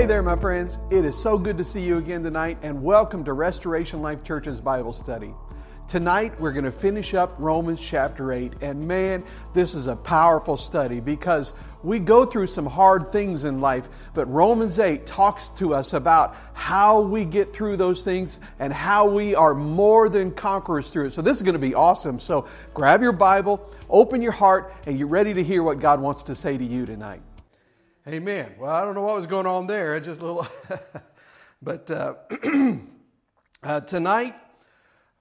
Hey there, my friends. It is so good to see you again tonight, and welcome to Restoration Life Church's Bible study. Tonight, we're going to finish up Romans chapter 8, and man, this is a powerful study because we go through some hard things in life, but Romans 8 talks to us about how we get through those things and how we are more than conquerors through it. So, this is going to be awesome. So, grab your Bible, open your heart, and you're ready to hear what God wants to say to you tonight. Amen. Well, I don't know what was going on there. I just a little. but uh, uh, tonight,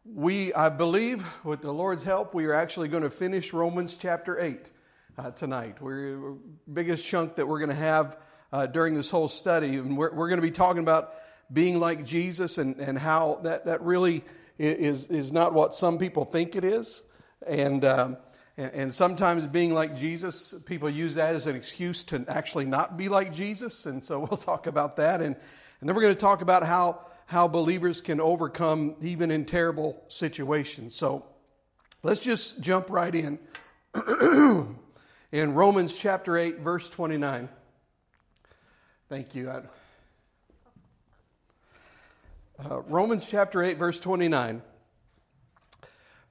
we, I believe, with the Lord's help, we are actually going to finish Romans chapter 8 uh, tonight. We're biggest chunk that we're going to have uh, during this whole study. And we're, we're going to be talking about being like Jesus and, and how that, that really is, is not what some people think it is. And, um, and sometimes being like Jesus, people use that as an excuse to actually not be like Jesus. And so we'll talk about that. And, and then we're going to talk about how how believers can overcome even in terrible situations. So let's just jump right in. in Romans chapter 8, verse 29. Thank you. Uh, Romans chapter 8, verse 29.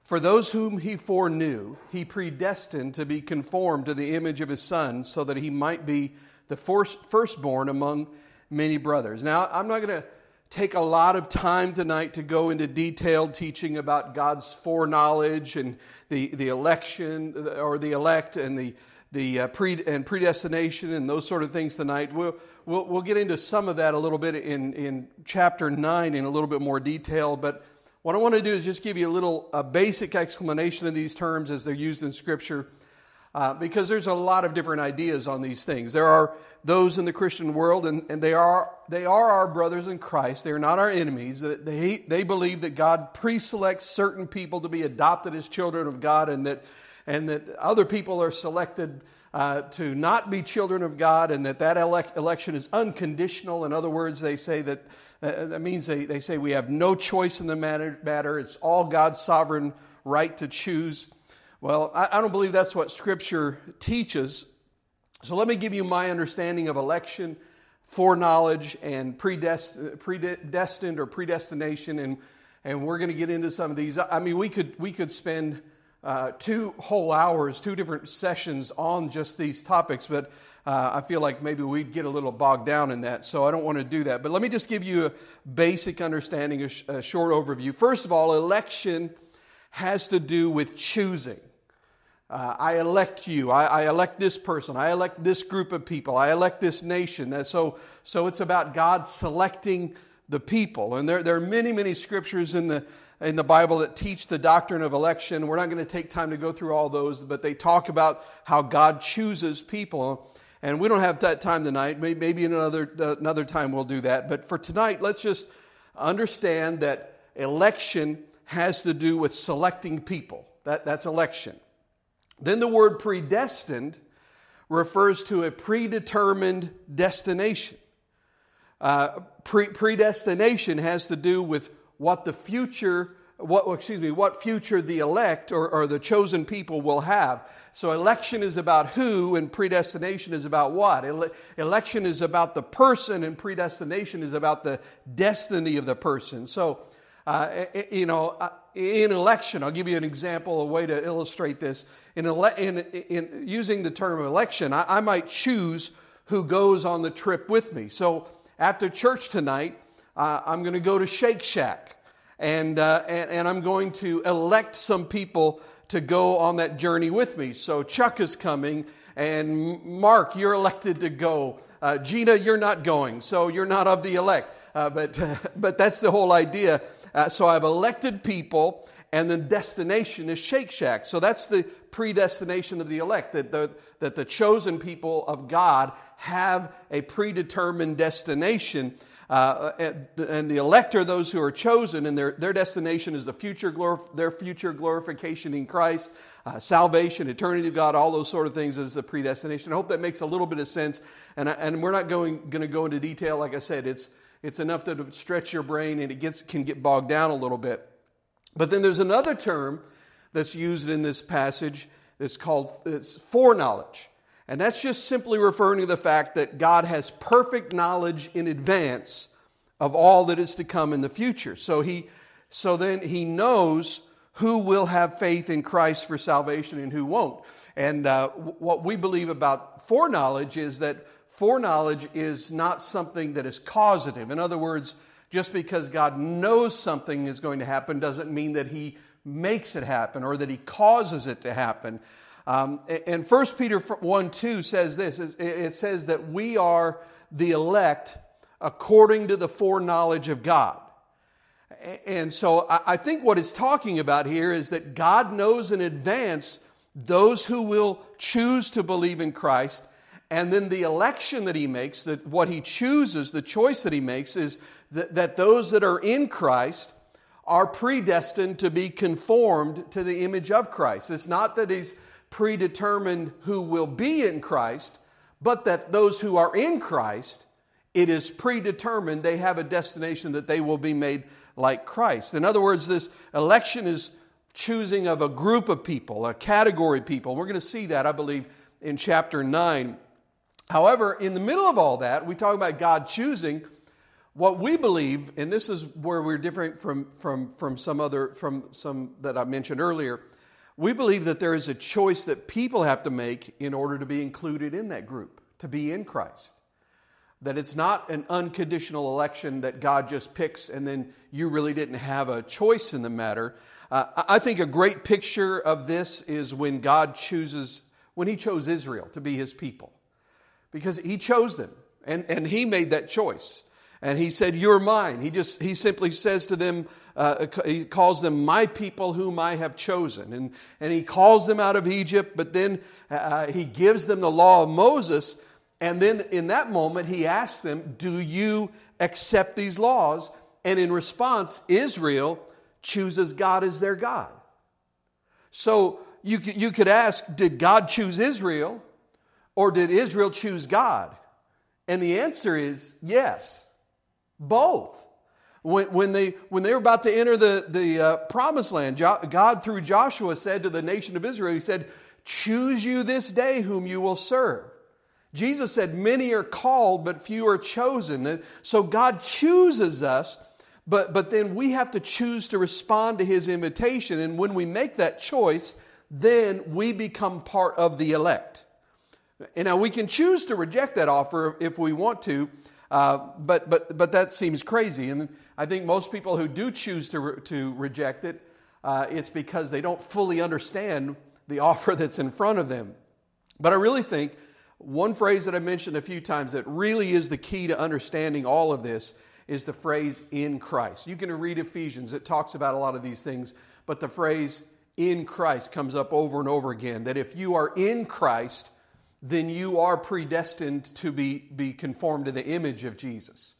For those whom he foreknew, he predestined to be conformed to the image of his son, so that he might be the firstborn among many brothers. Now, I'm not going to take a lot of time tonight to go into detailed teaching about God's foreknowledge and the, the election or the elect and the, the uh, pre, and predestination and those sort of things tonight. We'll, we'll, we'll get into some of that a little bit in, in chapter 9 in a little bit more detail. But what I want to do is just give you a little a basic explanation of these terms as they're used in Scripture uh, because there's a lot of different ideas on these things. There are those in the Christian world, and, and they, are, they are our brothers in Christ. They are not our enemies. They, they believe that God pre selects certain people to be adopted as children of God, and that, and that other people are selected uh, to not be children of God, and that that elect, election is unconditional. In other words, they say that uh, that means they, they say we have no choice in the matter, matter. It's all God's sovereign right to choose. Well, I, I don't believe that's what Scripture teaches. So let me give you my understanding of election, foreknowledge, and predestined, predestined or predestination, and, and we're going to get into some of these. I mean, we could, we could spend uh, two whole hours, two different sessions on just these topics, but uh, I feel like maybe we'd get a little bogged down in that, so I don't want to do that. But let me just give you a basic understanding, a, sh- a short overview. First of all, election has to do with choosing. Uh, I elect you. I, I, elect this person. I elect this group of people. I elect this nation. And so, so it's about God selecting the people. And there, there are many, many scriptures in the, in the Bible that teach the doctrine of election. We're not going to take time to go through all those, but they talk about how God chooses people. And we don't have that time tonight. Maybe another, another time we'll do that. But for tonight, let's just understand that election has to do with selecting people. That, that's election. Then the word predestined refers to a predetermined destination. Uh, pre- predestination has to do with what the future, what excuse me, what future the elect or, or the chosen people will have. So election is about who, and predestination is about what. Ele- election is about the person, and predestination is about the destiny of the person. So, uh, you know, uh, in election, I'll give you an example, a way to illustrate this. In, ele- in, in using the term election, I, I, might choose who goes on the trip with me. So after church tonight, uh, I'm going to go to Shake Shack and, uh, and, and I'm going to elect some people to go on that journey with me. So Chuck is coming, and Mark, you're elected to go. Uh, Gina, you're not going, so you're not of the elect. Uh, but, but that's the whole idea uh, so I've elected people, and the destination is Shake Shack. So that's the predestination of the elect, that the, that the chosen people of God have a predetermined destination. Uh, and the elect are those who are chosen, and their, their destination is the future glorif- their future glorification in Christ, uh, salvation, eternity of God, all those sort of things is the predestination. I hope that makes a little bit of sense. And, and we're not going, going to go into detail. Like I said, it's, it's enough to stretch your brain and it gets, can get bogged down a little bit. But then there's another term that's used in this passage that's called it's foreknowledge. And that's just simply referring to the fact that God has perfect knowledge in advance of all that is to come in the future. So he so then he knows who will have faith in Christ for salvation and who won't. And uh, what we believe about foreknowledge is that foreknowledge is not something that is causative. In other words, just because God knows something is going to happen doesn't mean that he makes it happen or that he causes it to happen. Um, and 1 Peter 1 2 says this it says that we are the elect according to the foreknowledge of God. And so I think what it's talking about here is that God knows in advance those who will choose to believe in Christ. And then the election that he makes, that what he chooses, the choice that he makes, is that, that those that are in Christ are predestined to be conformed to the image of Christ. It's not that he's predetermined who will be in Christ, but that those who are in Christ, it is predetermined they have a destination that they will be made like Christ. In other words, this election is choosing of a group of people, a category of people. We're going to see that, I believe, in chapter 9. However, in the middle of all that, we talk about God choosing. What we believe, and this is where we're different from, from, from some other, from some that I mentioned earlier, we believe that there is a choice that people have to make in order to be included in that group, to be in Christ. That it's not an unconditional election that God just picks and then you really didn't have a choice in the matter. Uh, I think a great picture of this is when God chooses, when He chose Israel to be His people. Because He chose them and, and He made that choice and he said, You're mine. He just he simply says to them, uh, he calls them my people whom I have chosen. And, and he calls them out of Egypt, but then uh, he gives them the law of Moses. And then in that moment, he asks them, Do you accept these laws? And in response, Israel chooses God as their God. So you, you could ask, Did God choose Israel? Or did Israel choose God? And the answer is yes. Both. When, when, they, when they were about to enter the, the uh, promised land, God, through Joshua, said to the nation of Israel, He said, Choose you this day whom you will serve. Jesus said, Many are called, but few are chosen. So God chooses us, but, but then we have to choose to respond to His invitation. And when we make that choice, then we become part of the elect. And now we can choose to reject that offer if we want to, uh, but, but, but that seems crazy. And I think most people who do choose to, re- to reject it, uh, it's because they don't fully understand the offer that's in front of them. But I really think one phrase that I mentioned a few times that really is the key to understanding all of this is the phrase in Christ. You can read Ephesians, it talks about a lot of these things, but the phrase in Christ comes up over and over again. That if you are in Christ, then you are predestined to be, be conformed to the image of Jesus.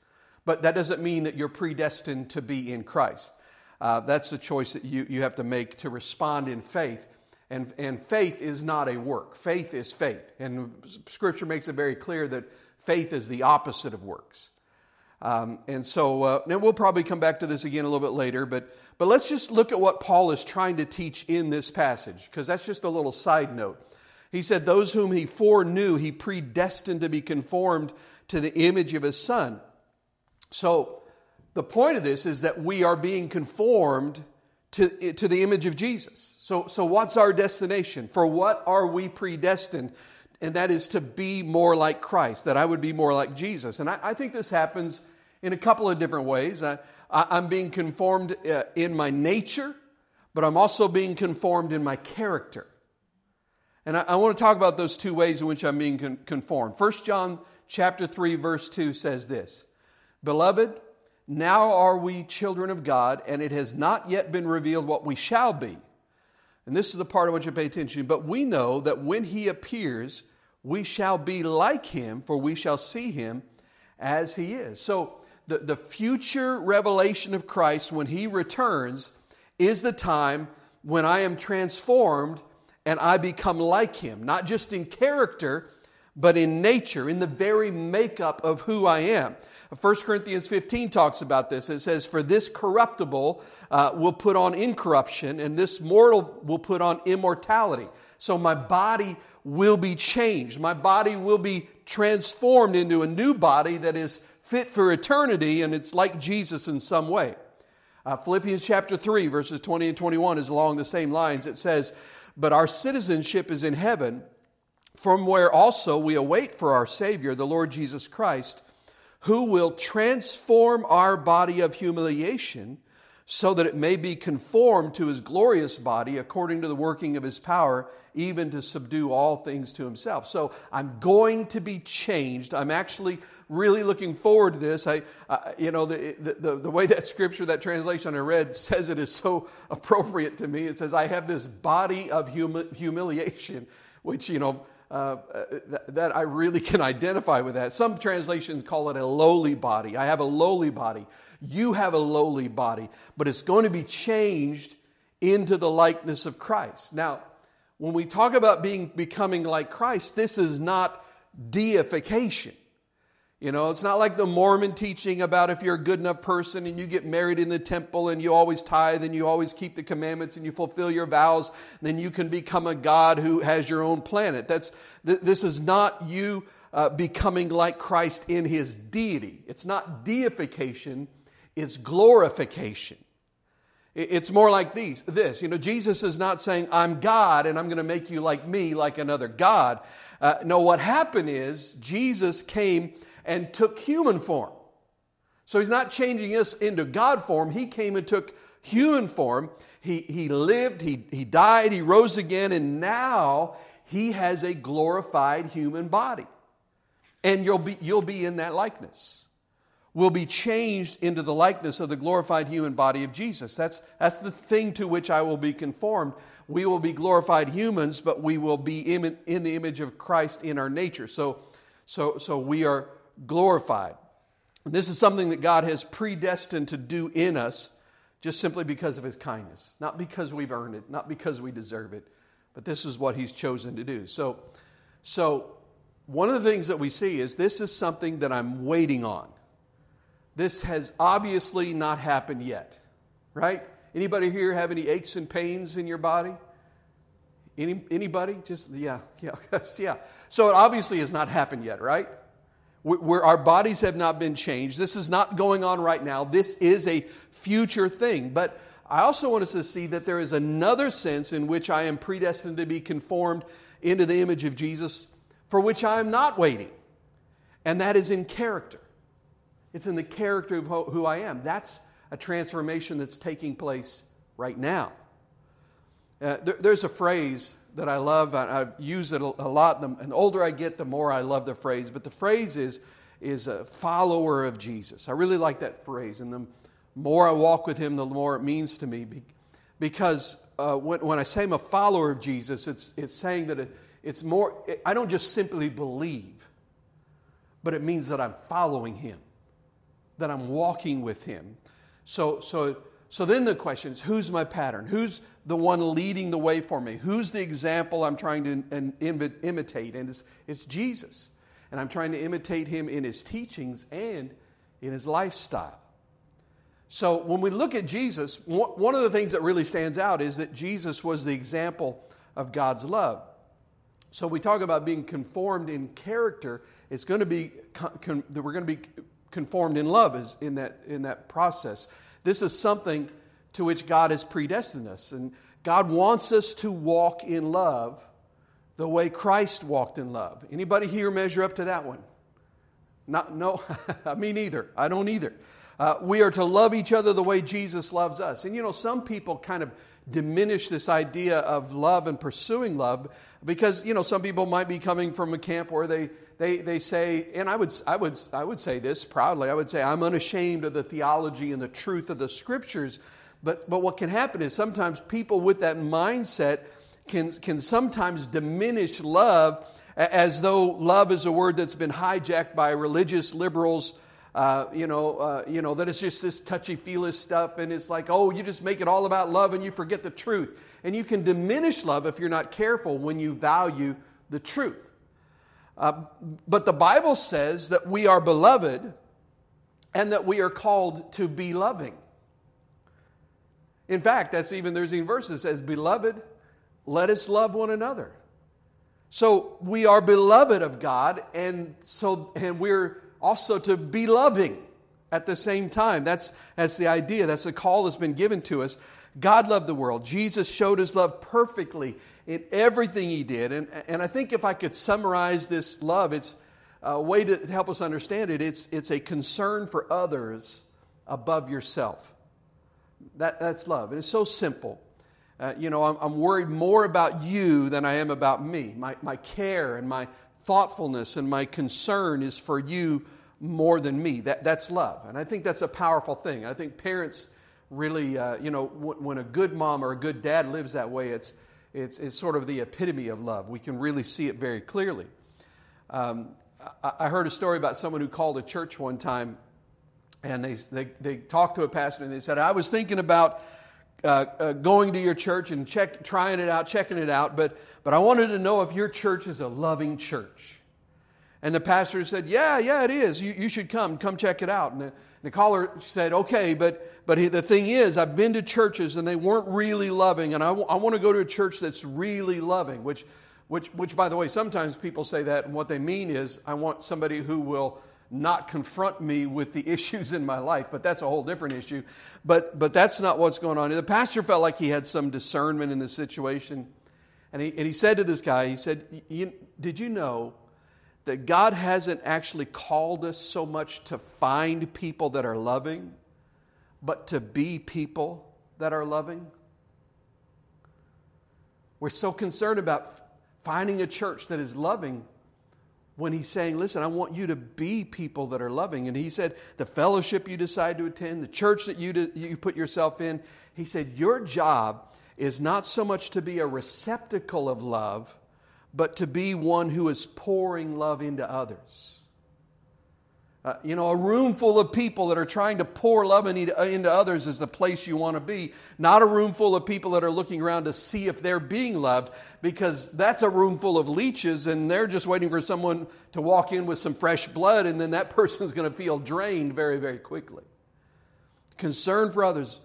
But that doesn't mean that you're predestined to be in Christ. Uh, that's the choice that you, you have to make to respond in faith. And, and faith is not a work, faith is faith. And Scripture makes it very clear that faith is the opposite of works. Um, and so, uh, now we'll probably come back to this again a little bit later, but, but let's just look at what Paul is trying to teach in this passage, because that's just a little side note. He said, Those whom he foreknew, he predestined to be conformed to the image of his son. So, the point of this is that we are being conformed to, to the image of Jesus. So, so, what's our destination? For what are we predestined? And that is to be more like Christ, that I would be more like Jesus. And I, I think this happens in a couple of different ways. I, am being conformed uh, in my nature, but I'm also being conformed in my character. And I, I want to talk about those two ways in which I'm being con- conformed. 1 John chapter 3 verse 2 says this. Beloved, now are we children of God, and it has not yet been revealed what we shall be. And this is the part I want you to pay attention to. But we know that when he appears, we shall be like him, for we shall see him as he is. So the, the future revelation of Christ when he returns is the time when I am transformed and I become like him, not just in character, but in nature, in the very makeup of who I am. 1 Corinthians 15 talks about this. It says, For this corruptible uh, will put on incorruption, and this mortal will put on immortality. So my body will be changed. My body will be transformed into a new body that is fit for eternity, and it's like Jesus in some way. Uh, Philippians chapter 3, verses 20 and 21 is along the same lines. It says, But our citizenship is in heaven, from where also we await for our Savior, the Lord Jesus Christ, who will transform our body of humiliation so that it may be conformed to his glorious body according to the working of his power, even to subdue all things to himself. So I'm going to be changed. I'm actually really looking forward to this. I, uh, you know, the, the, the way that scripture, that translation I read says it is so appropriate to me. It says, I have this body of humi- humiliation, which, you know, uh, that, that I really can identify with that. Some translations call it a lowly body. I have a lowly body. You have a lowly body, but it's going to be changed into the likeness of Christ. Now, when we talk about being becoming like Christ, this is not deification. You know, it's not like the Mormon teaching about if you're a good enough person and you get married in the temple and you always tithe and you always keep the commandments and you fulfill your vows, then you can become a God who has your own planet. That's, th- this is not you uh, becoming like Christ in his deity. It's not deification, it's glorification. It's more like these, this. You know, Jesus is not saying, I'm God and I'm going to make you like me, like another God. Uh, no, what happened is Jesus came and took human form. So he's not changing us into God form. He came and took human form. He, he lived, he, he died, he rose again, and now he has a glorified human body. And you'll be, you'll be in that likeness. Will be changed into the likeness of the glorified human body of Jesus. That's, that's the thing to which I will be conformed. We will be glorified humans, but we will be in, in the image of Christ in our nature. So, so, so we are glorified. This is something that God has predestined to do in us just simply because of his kindness, not because we've earned it, not because we deserve it, but this is what he's chosen to do. So, so one of the things that we see is this is something that I'm waiting on. This has obviously not happened yet, right? Anybody here have any aches and pains in your body? Any, anybody? Just, yeah, yeah, yeah. So it obviously has not happened yet, right? Where our bodies have not been changed. This is not going on right now. This is a future thing. But I also want us to see that there is another sense in which I am predestined to be conformed into the image of Jesus for which I am not waiting. And that is in character. It's in the character of who I am. That's a transformation that's taking place right now. Uh, there, there's a phrase that I love. I've used it a lot. And the older I get, the more I love the phrase. But the phrase is, is a follower of Jesus. I really like that phrase. And the more I walk with him, the more it means to me. Because uh, when, when, I say I'm a follower of Jesus, it's, it's saying that it, it's more, I don't just simply believe, but it means that I'm following him, that I'm walking with him. So, so, so then the question is who's my pattern? Who's the one leading the way for me? Who's the example I'm trying to imitate? And it's, it's Jesus. And I'm trying to imitate him in his teachings and in his lifestyle. So when we look at Jesus, one of the things that really stands out is that Jesus was the example of God's love. So we talk about being conformed in character. It's going to be that we're going to be conformed in love in that in that process. This is something to which God has predestined us. And God wants us to walk in love the way Christ walked in love. Anybody here measure up to that one? Not, no, me neither. I don't either. Uh, we are to love each other the way Jesus loves us. And you know, some people kind of diminish this idea of love and pursuing love because you know some people might be coming from a camp where they they, they say and I would, I, would, I would say this proudly i would say i'm unashamed of the theology and the truth of the scriptures but, but what can happen is sometimes people with that mindset can, can sometimes diminish love as though love is a word that's been hijacked by religious liberals. Uh, you know, uh, you know that it's just this touchy-feely stuff, and it's like, oh, you just make it all about love, and you forget the truth. And you can diminish love if you're not careful when you value the truth. Uh, but the Bible says that we are beloved and that we are called to be loving. In fact, that's even, there's even verses that says, Beloved, let us love one another. So we are beloved of God, and so and we're also to be loving at the same time. That's, that's the idea. That's the call that's been given to us. God loved the world. Jesus showed his love perfectly in everything he did. And, and I think if I could summarize this love, it's a way to help us understand it. It's, it's a concern for others above yourself. That, that's love. And it's so simple. Uh, you know, I'm, I'm, worried more about you than I am about me. My, my care and my thoughtfulness and my concern is for you more than me. That, that's love. And I think that's a powerful thing. I think parents really, uh, you know, w- when a good mom or a good dad lives that way, it's, it's, it's sort of the epitome of love. We can really see it very clearly. Um, I, I heard a story about someone who called a church one time and they, they, they talked to a pastor and they said, I was thinking about uh, uh, going to your church and check, trying it out, checking it out, but, but I wanted to know if your church is a loving church. And the pastor said, Yeah, yeah, it is. You, you should come. Come check it out. And the, the caller said, Okay, but, but he, the thing is, I've been to churches and they weren't really loving, and I, w- I want to go to a church that's really loving, which, which, which, by the way, sometimes people say that, and what they mean is, I want somebody who will not confront me with the issues in my life, but that's a whole different issue. But, but that's not what's going on. The pastor felt like he had some discernment in the situation. And he, and he said to this guy, he said, Did you know that God hasn't actually called us so much to find people that are loving, but to be people that are loving? We're so concerned about finding a church that is loving when he's saying, Listen, I want you to be people that are loving. And he said, The fellowship you decide to attend, the church that you, you put yourself in, he said, Your job is not so much to be a receptacle of love, but to be one who is pouring love into others. Uh, you know, a room full of people that are trying to pour love into others is the place you want to be. Not a room full of people that are looking around to see if they're being loved, because that's a room full of leeches and they're just waiting for someone to walk in with some fresh blood, and then that person is going to feel drained very, very quickly. Concern for others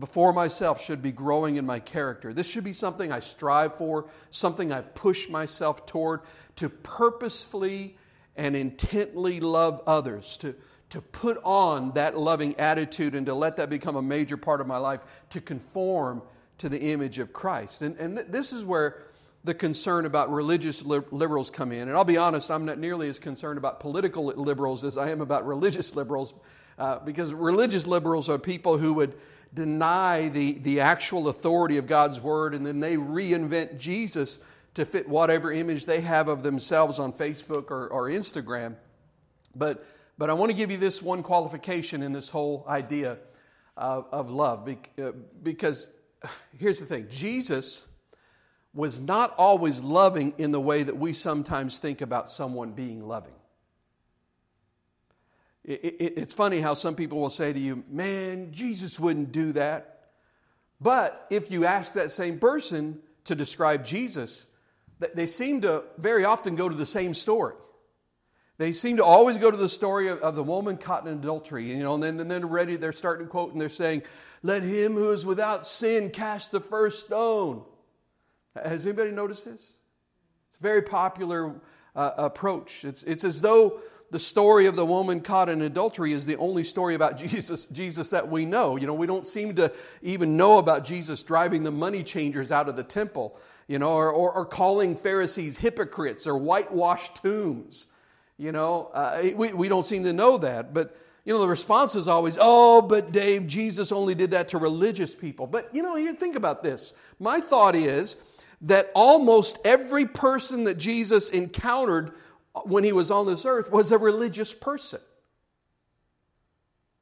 before myself should be growing in my character. This should be something I strive for, something I push myself toward to purposefully and intently love others, to, to put on that loving attitude and to let that become a major part of my life, to conform to the image of Christ. And, and th- this is where the concern about religious liberals come in. And I'll be honest, I'm not nearly as concerned about political liberals as I am about religious liberals, uh, because religious liberals are people who would deny the, the actual authority of God's word and then they reinvent Jesus to fit whatever image they have of themselves on Facebook or, or Instagram. But, but I want to give you this one qualification in this whole idea of, of love uh, because here's the thing Jesus was not always loving in the way that we sometimes think about someone being loving. It, it, it's funny how some people will say to you, Man, Jesus wouldn't do that. But if you ask that same person to describe Jesus, they seem to very often go to the same story. They seem to always go to the story of, of the woman caught in adultery, you know, and then, and then ready, they're starting to quote and they're saying, Let him who is without sin cast the first stone. Has anybody noticed this? It's very popular uh, approach. It's, it's as though the story of the woman caught in adultery is the only story about Jesus, Jesus that we know. You know, we don't seem to even know about Jesus driving the money changers out of the temple you know, or, or, or calling Pharisees hypocrites or whitewashed tombs. You know, uh, we, we don't seem to know that. But, you know, the response is always, oh, but Dave, Jesus only did that to religious people. But, you know, here, think about this. My thought is that almost every person that Jesus encountered when he was on this earth was a religious person.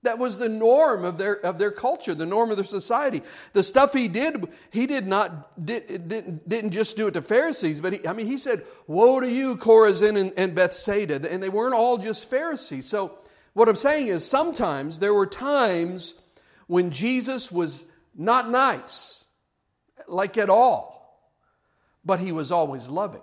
That was the norm of their, of their culture, the norm of their society. The stuff he did, he did not, did, didn't, didn't just do it to Pharisees, but he, I mean, he said, Woe to you, Chorazin and, and Bethsaida. And they weren't all just Pharisees. So, what I'm saying is, sometimes there were times when Jesus was not nice, like at all, but he was always loving.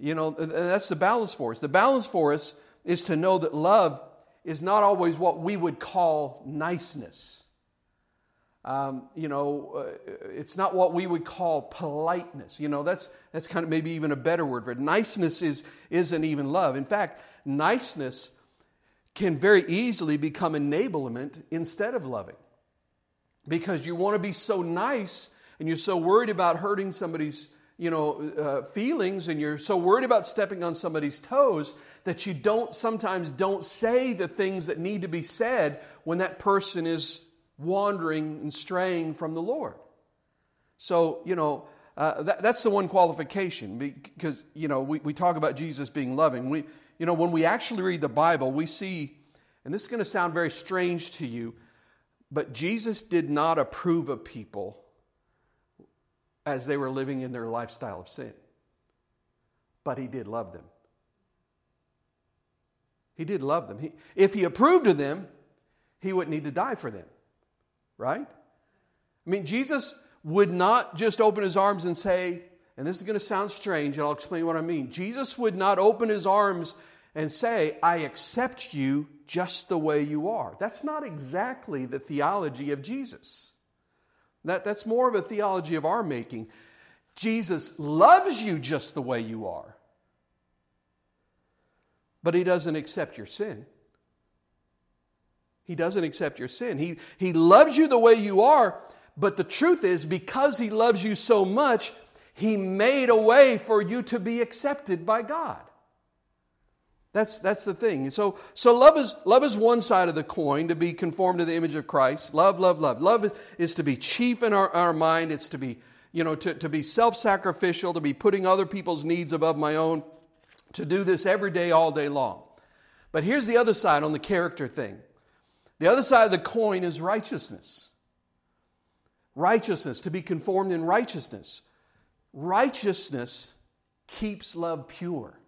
You know, that's the balance for us. The balance for us is to know that love is not always what we would call niceness. Um, you know, uh, it's not what we would call politeness. You know, that's, that's kind of maybe even a better word for it. Niceness is, isn't even love. In fact, niceness can very easily become enablement instead of loving. Because you want to be so nice and you're so worried about hurting somebody's you know, uh, feelings and you're so worried about stepping on somebody's toes that you don't sometimes don't say the things that need to be said when that person is wandering and straying from the Lord. So, you know, uh, that, that's the one qualification because, you know, we, we talk about Jesus being loving. We, you know, when we actually read the Bible, we see, and this is going to sound very strange to you, but Jesus did not approve of people as they were living in their lifestyle of sin. But he did love them. He did love them. He, if he approved of them, he wouldn't need to die for them, right? I mean, Jesus would not just open his arms and say, and this is going to sound strange, and I'll explain what I mean. Jesus would not open his arms and say, I accept you just the way you are. That's not exactly the theology of Jesus. That, that's more of a theology of our making. Jesus loves you just the way you are, but he doesn't accept your sin. He doesn't accept your sin. He, he loves you the way you are, but the truth is, because he loves you so much, he made a way for you to be accepted by God. That's, that's the thing. So, so love, is, love is one side of the coin, to be conformed to the image of Christ. Love, love, love. Love is to be chief in our, our mind. It's to be, you know, to, to be self-sacrificial, to be putting other people's needs above my own, to do this every day, all day long. But here's the other side on the character thing. The other side of the coin is righteousness. Righteousness, to be conformed in righteousness. Righteousness keeps love pure.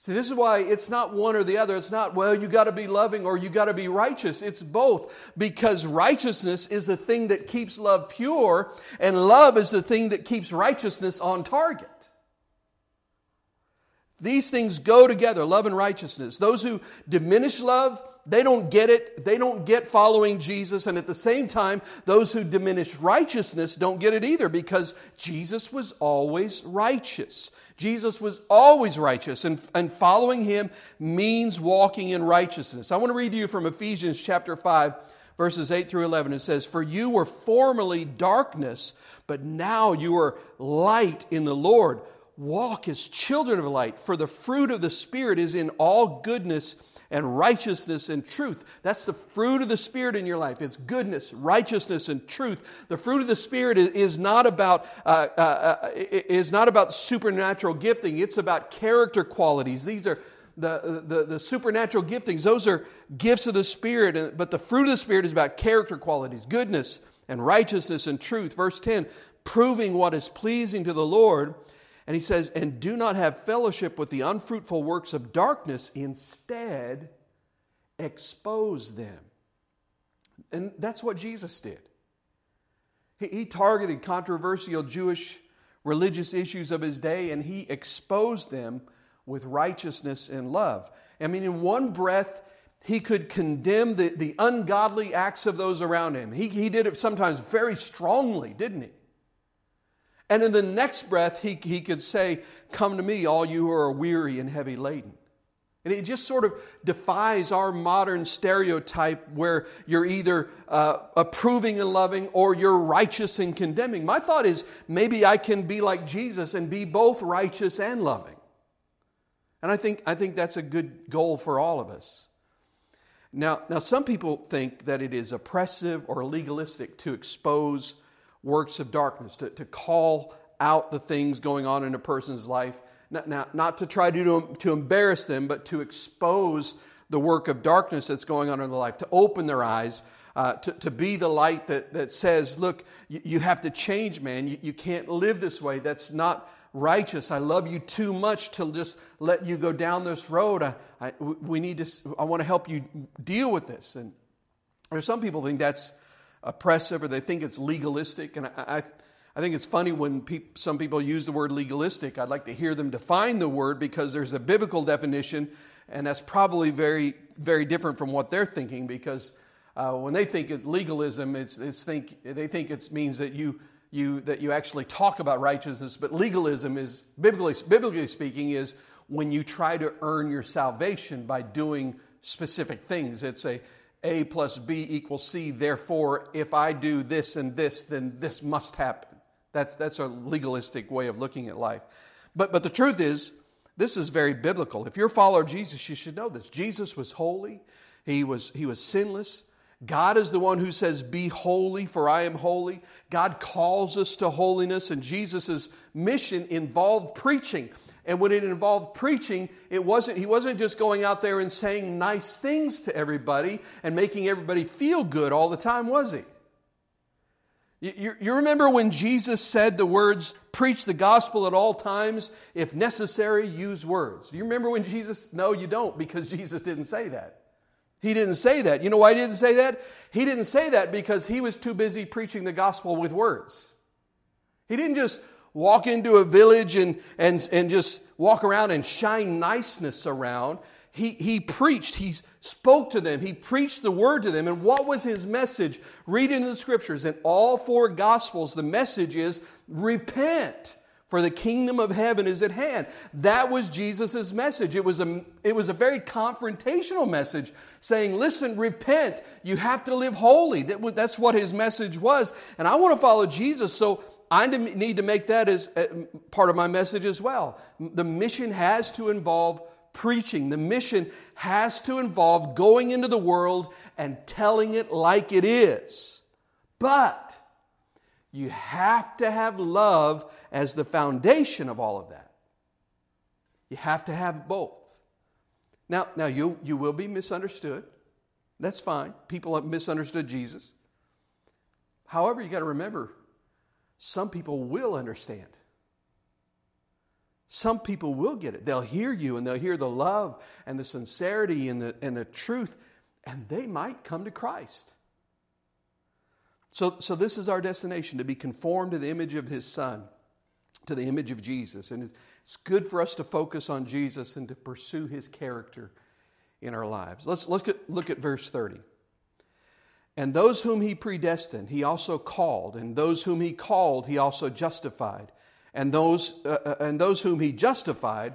See, this is why it's not one or the other. It's not, well, you got to be loving or you got to be righteous. It's both because righteousness is the thing that keeps love pure and love is the thing that keeps righteousness on target. These things go together, love and righteousness. Those who diminish love, they don't get it. They don't get following Jesus. And at the same time, those who diminish righteousness don't get it either because Jesus was always righteous. Jesus was always righteous. And, and following him means walking in righteousness. I want to read to you from Ephesians chapter 5, verses 8 through 11. It says, For you were formerly darkness, but now you are light in the Lord. Walk as children of light, for the fruit of the Spirit is in all goodness and righteousness and truth. That's the fruit of the Spirit in your life. It's goodness, righteousness, and truth. The fruit of the Spirit is not about uh, uh, uh is not about supernatural gifting. It's about character qualities. These are the, the, the supernatural giftings. Those are gifts of the Spirit. But the fruit of the Spirit is about character qualities, goodness and righteousness and truth. Verse ten, proving what is pleasing to the Lord and he says, and do not have fellowship with the unfruitful works of darkness, instead, expose them. And that's what Jesus did. He, targeted controversial Jewish religious issues of his day and he exposed them with righteousness and love. I mean, in one breath, he could condemn the, the ungodly acts of those around him. He, he did it sometimes very strongly, didn't he? And in the next breath, he, he could say, Come to me, all you who are weary and heavy laden. And it just sort of defies our modern stereotype where you're either uh, approving and loving or you're righteous and condemning. My thought is maybe I can be like Jesus and be both righteous and loving. And I think, I think that's a good goal for all of us. Now, now, some people think that it is oppressive or legalistic to expose works of darkness, to, to call out the things going on in a person's life, not, not, not to try to, to embarrass them, but to expose the work of darkness that's going on in their life, to open their eyes, uh, to, to be the light that, that says, look, you, you have to change, man. You, you can't live this way. That's not righteous. I love you too much to just let you go down this road. I, I, we need to, I want to help you deal with this. And there's some people think that's oppressive or they think it's legalistic. And I, I, I think it's funny when some people use the word legalistic. I'd like to hear them define the word because there's a biblical definition, and that's probably very, very different from what they're thinking because uh, when they think it's legalism, it's, it's think, they think it means that you, you, that you actually talk about righteousness, but legalism is, biblically, biblically speaking, is when you try to earn your salvation by doing specific things. It's a A plus B equals C, therefore, if I do this and this, then this must happen. That's, that's a legalistic way of looking at life. But, but the truth is, this is very biblical. If you're a follower of Jesus, you should know this. Jesus was holy, he was, he was sinless. God is the one who says, Be holy, for I am holy. God calls us to holiness, and Jesus' mission involved preaching. And when it involved preaching, it wasn't, he wasn't just going out there and saying nice things to everybody and making everybody feel good all the time, was he? You, you, remember when Jesus said the words, preach the gospel at all times, if necessary, use words. Do you remember when Jesus, no, you don't, because Jesus didn't say that. He didn't say that. You know why he didn't say that? He didn't say that because he was too busy preaching the gospel with words. He didn't just walk into a village and, and, and just walk around and shine niceness around. He, he preached, he spoke to them, he preached the word to them. And what was his message? Read into the scriptures. In all four gospels, the message is repent, for the kingdom of heaven is at hand. That was Jesus' message. It was, a, it was a very confrontational message saying, listen, repent. You have to live holy. That, that's what his message was. And I want to follow Jesus, so I need to make that as uh, part of my message as well. The mission has to involve preaching. The mission has to involve going into the world and telling it like it is. But you have to have love as the foundation of all of that. You have to have both. Now, now you, you will be misunderstood. That's fine. People have misunderstood Jesus. However, you got to remember some people will understand. Some people will get it. They'll hear you and they'll hear the love and the sincerity and the, and the truth, and they might come to Christ. So, so, this is our destination to be conformed to the image of His Son, to the image of Jesus. And it's, it's good for us to focus on Jesus and to pursue His character in our lives. Let's at, look at verse 30. And those whom he predestined, he also called. And those whom he called, he also justified. And those, uh, uh, and those whom he justified,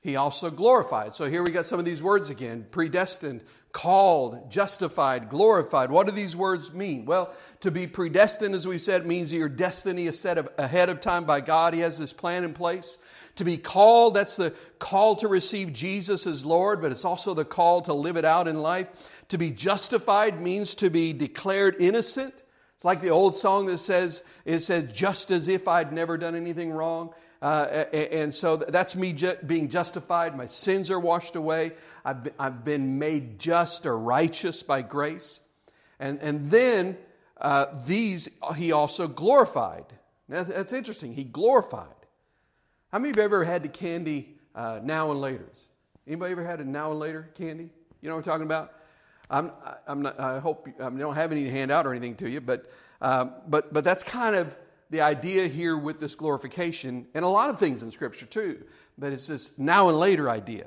he also glorified. So here we got some of these words again predestined, called, justified, glorified. What do these words mean? Well, to be predestined, as we said, means your destiny is set ahead of time by God. He has this plan in place. To be called, that's the call to receive Jesus as Lord, but it's also the call to live it out in life. To be justified means to be declared innocent. It's like the old song that says, it says, just as if I'd never done anything wrong. Uh, and so that's me ju- being justified. My sins are washed away. I've been, I've been made just or righteous by grace. And, and then uh, these he also glorified. Now, that's interesting. He glorified. How many of you ever had the candy uh, now and later's? Anybody ever had a now and later candy? You know what I'm talking about? I'm, I'm not, I hope I don't have any to hand out or anything to you, but, uh, but, but that's kind of the idea here with this glorification, and a lot of things in Scripture too, but it's this now and later idea.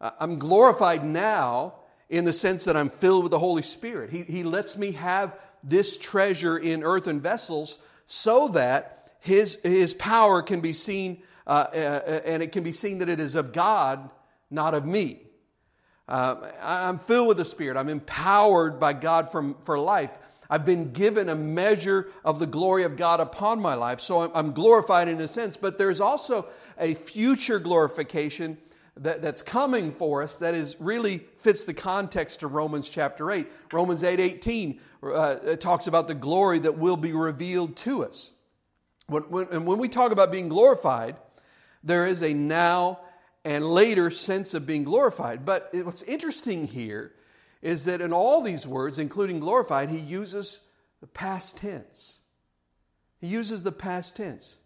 Uh, I'm glorified now in the sense that I'm filled with the Holy Spirit. He, he lets me have this treasure in earthen vessels so that His, his power can be seen, uh, uh, and it can be seen that it is of God, not of me. Uh, I'm filled with the Spirit. I'm empowered by God from, for life. I've been given a measure of the glory of God upon my life. So I'm glorified in a sense, but there's also a future glorification that, that's coming for us that is really fits the context of Romans chapter 8. Romans 8 18 uh, talks about the glory that will be revealed to us. When, when, and when we talk about being glorified, there is a now and later sense of being glorified. But what's interesting here is that in all these words, including glorified, he uses the past tense. He uses the past tense.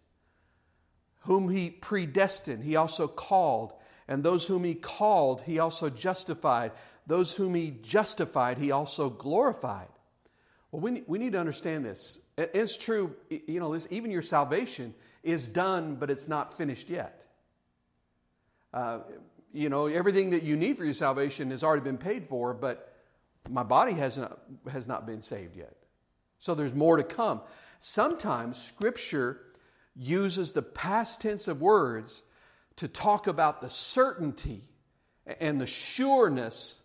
Whom he predestined, he also called. And those whom he called, he also justified. Those whom he justified, he also glorified. Well, we, we need to understand this. It's true, you know, this, even your salvation is done, but it's not finished yet. Uh, you know, everything that you need for your salvation has already been paid for, but my body has not, has not been saved yet. So there's more to come. Sometimes Scripture uses the past tense of words to talk about the certainty and the sureness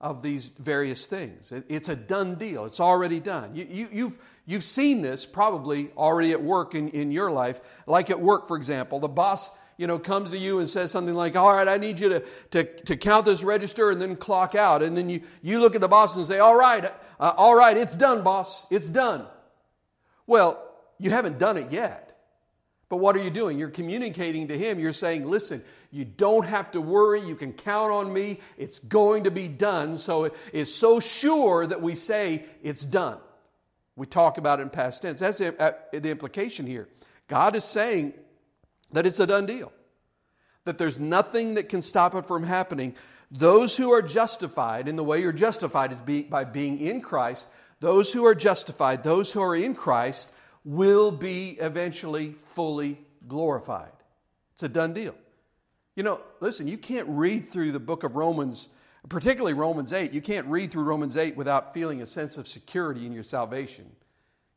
of these various things. It's a done deal, it's already done. You, you, you've, you've seen this probably already at work in, in your life. Like at work, for example, the boss you know, comes to you and says something like, All right, I need you to, to, to count this register and then clock out. And then you, you look at the boss and say, All right, uh, all right, it's done, boss, it's done. Well, you haven't done it yet. But what are you doing? You're communicating to him. You're saying, listen, you don't have to worry. You can count on me. It's going to be done. So it's so sure that we say it's done. We talk about it in past tense. That's the uh, implication here. God is saying that it's a done deal, that there's nothing that can stop it from happening. Those who are justified, in the way you're justified is by being in Christ, those who are justified, those who are in Christ, will be eventually fully glorified. It's a done deal. You know, listen, you can't read through the book of Romans, particularly Romans 8, you can't read through Romans 8 without feeling a sense of security in your salvation.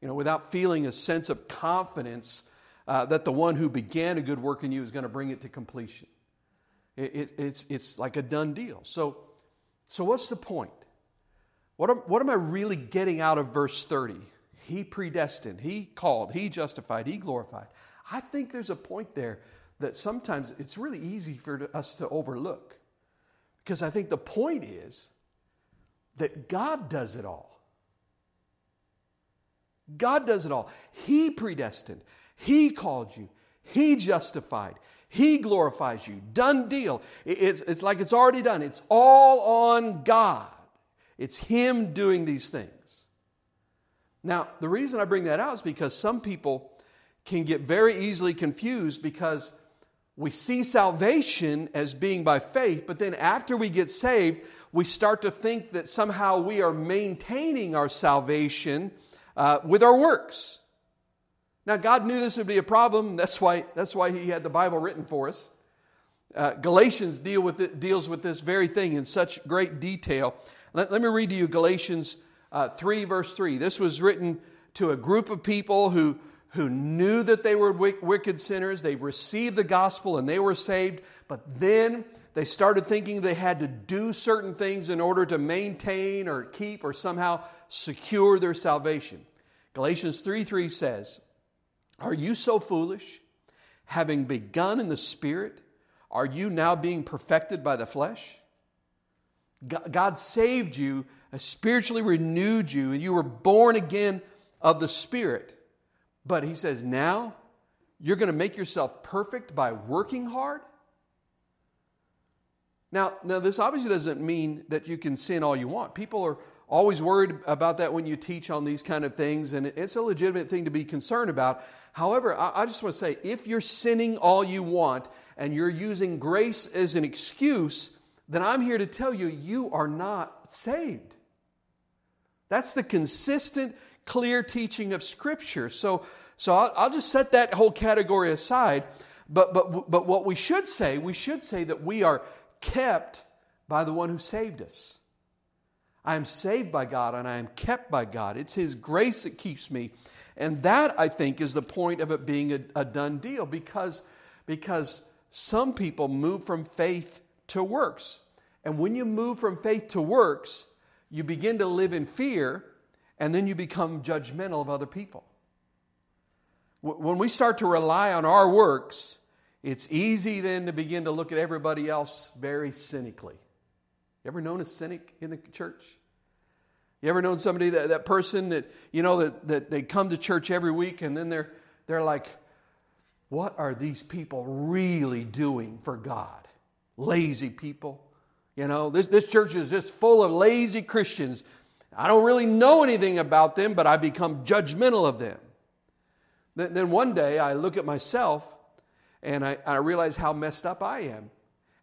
You know, without feeling a sense of confidence uh, that the one who began a good work in you is going to bring it to completion. It, it, it's, it's like a done deal. So, so what's the point? What am, what am I really getting out of verse 30? He predestined, He called, He justified, He glorified. I think there's a point there that sometimes it's really easy for us to overlook. Because I think the point is that God does it all. God does it all. He predestined, He called you, He justified, He glorifies you. Done deal. It's, it's like it's already done. It's all on God. It's Him doing these things. Now, the reason I bring that out is because some people can get very easily confused because we see salvation as being by faith, but then after we get saved, we start to think that somehow we are maintaining our salvation uh, with our works. Now, God knew this would be a problem. That's why, that's why He had the Bible written for us. Uh, Galatians deal with it, deals with this very thing in such great detail. Let, let me read to you Galatians uh, 3, verse 3. This was written to a group of people who, who knew that they were wicked sinners. They received the gospel and they were saved, but then they started thinking they had to do certain things in order to maintain or keep or somehow secure their salvation. Galatians 3 3 says, Are you so foolish? Having begun in the Spirit, are you now being perfected by the flesh? God saved you uh, spiritually renewed you and you were born again of the Spirit. But he says, now you're going to make yourself perfect by working hard? Now, now, this obviously doesn't mean that you can sin all you want. People are always worried about that when you teach on these kind of things, and it's a legitimate thing to be concerned about. However, I, just want to say if you're sinning all you want and you're using grace as an excuse, then I'm here to tell you, you are not saved. That's the consistent, clear teaching of Scripture. So, so I'll, I'll just set that whole category aside. But, but, but what we should say, we should say that we are kept by the one who saved us. I am saved by God and I am kept by God. It's His grace that keeps me. And that, I think, is the point of it being a, a done deal because, because some people move from faith to works. And when you move from faith to works, you begin to live in fear, and then you become judgmental of other people. When we start to rely on our works, it's easy then to begin to look at everybody else very cynically. You ever known a cynic in the church? You ever known somebody that, that person that, you know, that, that they come to church every week and then they're, they're like, what are these people really doing for God? Lazy people. You know, this, this church is just full of lazy Christians. I don't really know anything about them, but I become judgmental of them. Then, then one day I look at myself and I, I realize how messed up I am.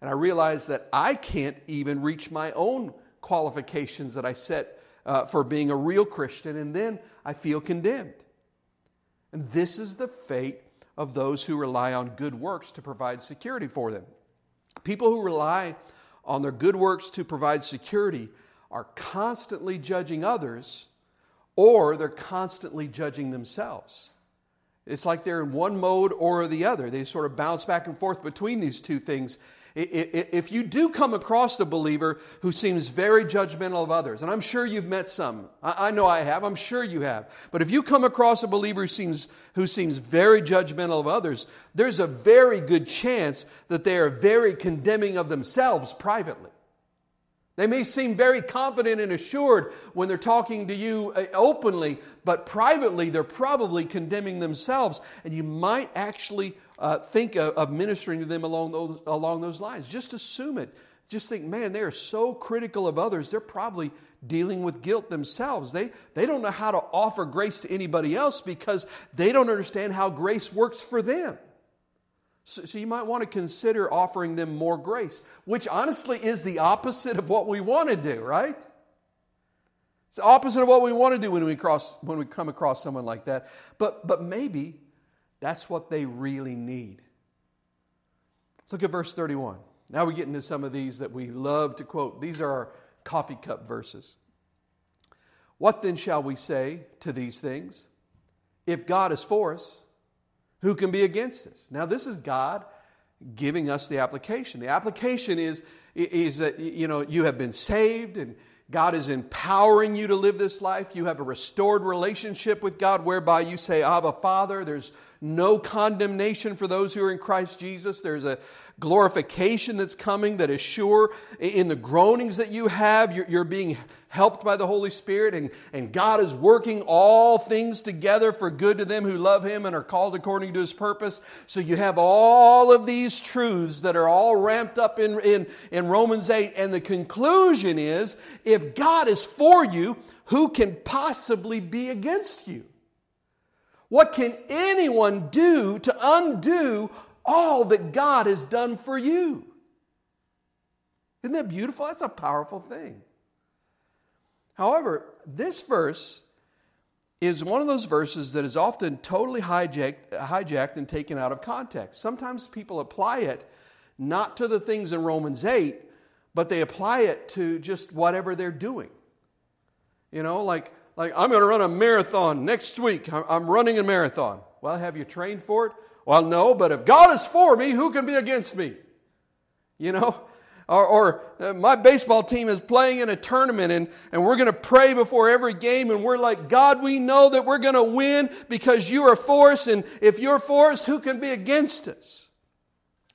And I realize that I can't even reach my own qualifications that I set uh, for being a real Christian, and then I feel condemned. And this is the fate of those who rely on good works to provide security for them. People who rely on their good works to provide security are constantly judging others or they're constantly judging themselves. It's like they're in one mode or the other. They sort of bounce back and forth between these two things. If you do come across a believer who seems very judgmental of others, and I'm sure you've met some, I know I have, I'm sure you have, but if you come across a believer who seems, who seems very judgmental of others, there's a very good chance that they are very condemning of themselves privately. They may seem very confident and assured when they're talking to you uh, openly, but privately they're probably condemning themselves. And you might actually uh, think of, of, ministering to them along those, along those lines. Just assume it. Just think, man, they are so critical of others, they're probably dealing with guilt themselves. They, they don't know how to offer grace to anybody else because they don't understand how grace works for them. So, so, you might want to consider offering them more grace, which honestly is the opposite of what we want to do, right? It's the opposite of what we want to do when we, cross, when we come across someone like that. But, but maybe that's what they really need. Look at verse 31. Now we get into some of these that we love to quote. These are our coffee cup verses. What then shall we say to these things? If God is for us, who can be against us? Now, this is God giving us the application. The application is, is that you know you have been saved and God is empowering you to live this life. You have a restored relationship with God whereby you say, Abba, Father. There's no condemnation for those who are in Christ Jesus. There's a glorification that's coming that is sure. In the groanings that you have, you're, being helped by the Holy Spirit, and, and God is working all things together for good to them who love Him and are called according to His purpose. So you have all of these truths that are all ramped up in, in, in Romans 8, and the conclusion is if God is for you, who can possibly be against you? What can anyone do to undo all that God has done for you? Isn't that beautiful? That's a powerful thing. However, this verse is one of those verses that is often totally hijacked, hijacked and taken out of context. Sometimes people apply it not to the things in Romans 8, but they apply it to just whatever they're doing. You know, like like, I'm going to run a marathon next week. I'm running a marathon. Well, have you trained for it? Well, no, but if God is for me, who can be against me? You know? Or, or uh, my baseball team is playing in a tournament and, and we're going to pray before every game and we're like, God, we know that we're going to win because you are for us. And if you're for us, who can be against us?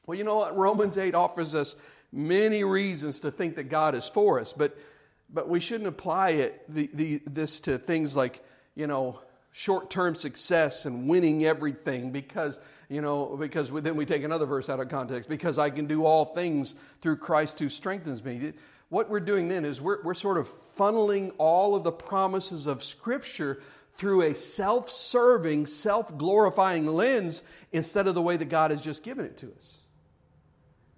Well, you know what? Romans 8 offers us many reasons to think that God is for us. But but we shouldn't apply it, the, the, this to things like, you know, short term success and winning everything because, you know, because then we take another verse out of context because I can do all things through Christ who strengthens me. What we're doing then is we're, we're sort of funneling all of the promises of Scripture through a self serving, self glorifying lens instead of the way that God has just given it to us.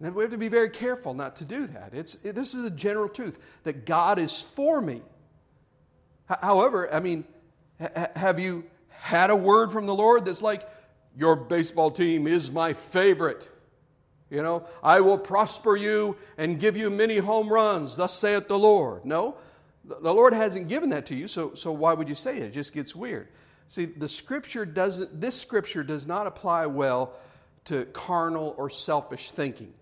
And we have to be very careful not to do that. It's, it, this is a general truth that God is for me. H- however, I mean, ha- have you had a word from the Lord that's like, your baseball team is my favorite? You know, I will prosper you and give you many home runs, thus saith the Lord. No, the Lord hasn't given that to you, so, so why would you say it? It just gets weird. See, the scripture doesn't, this scripture does not apply well to carnal or selfish thinking.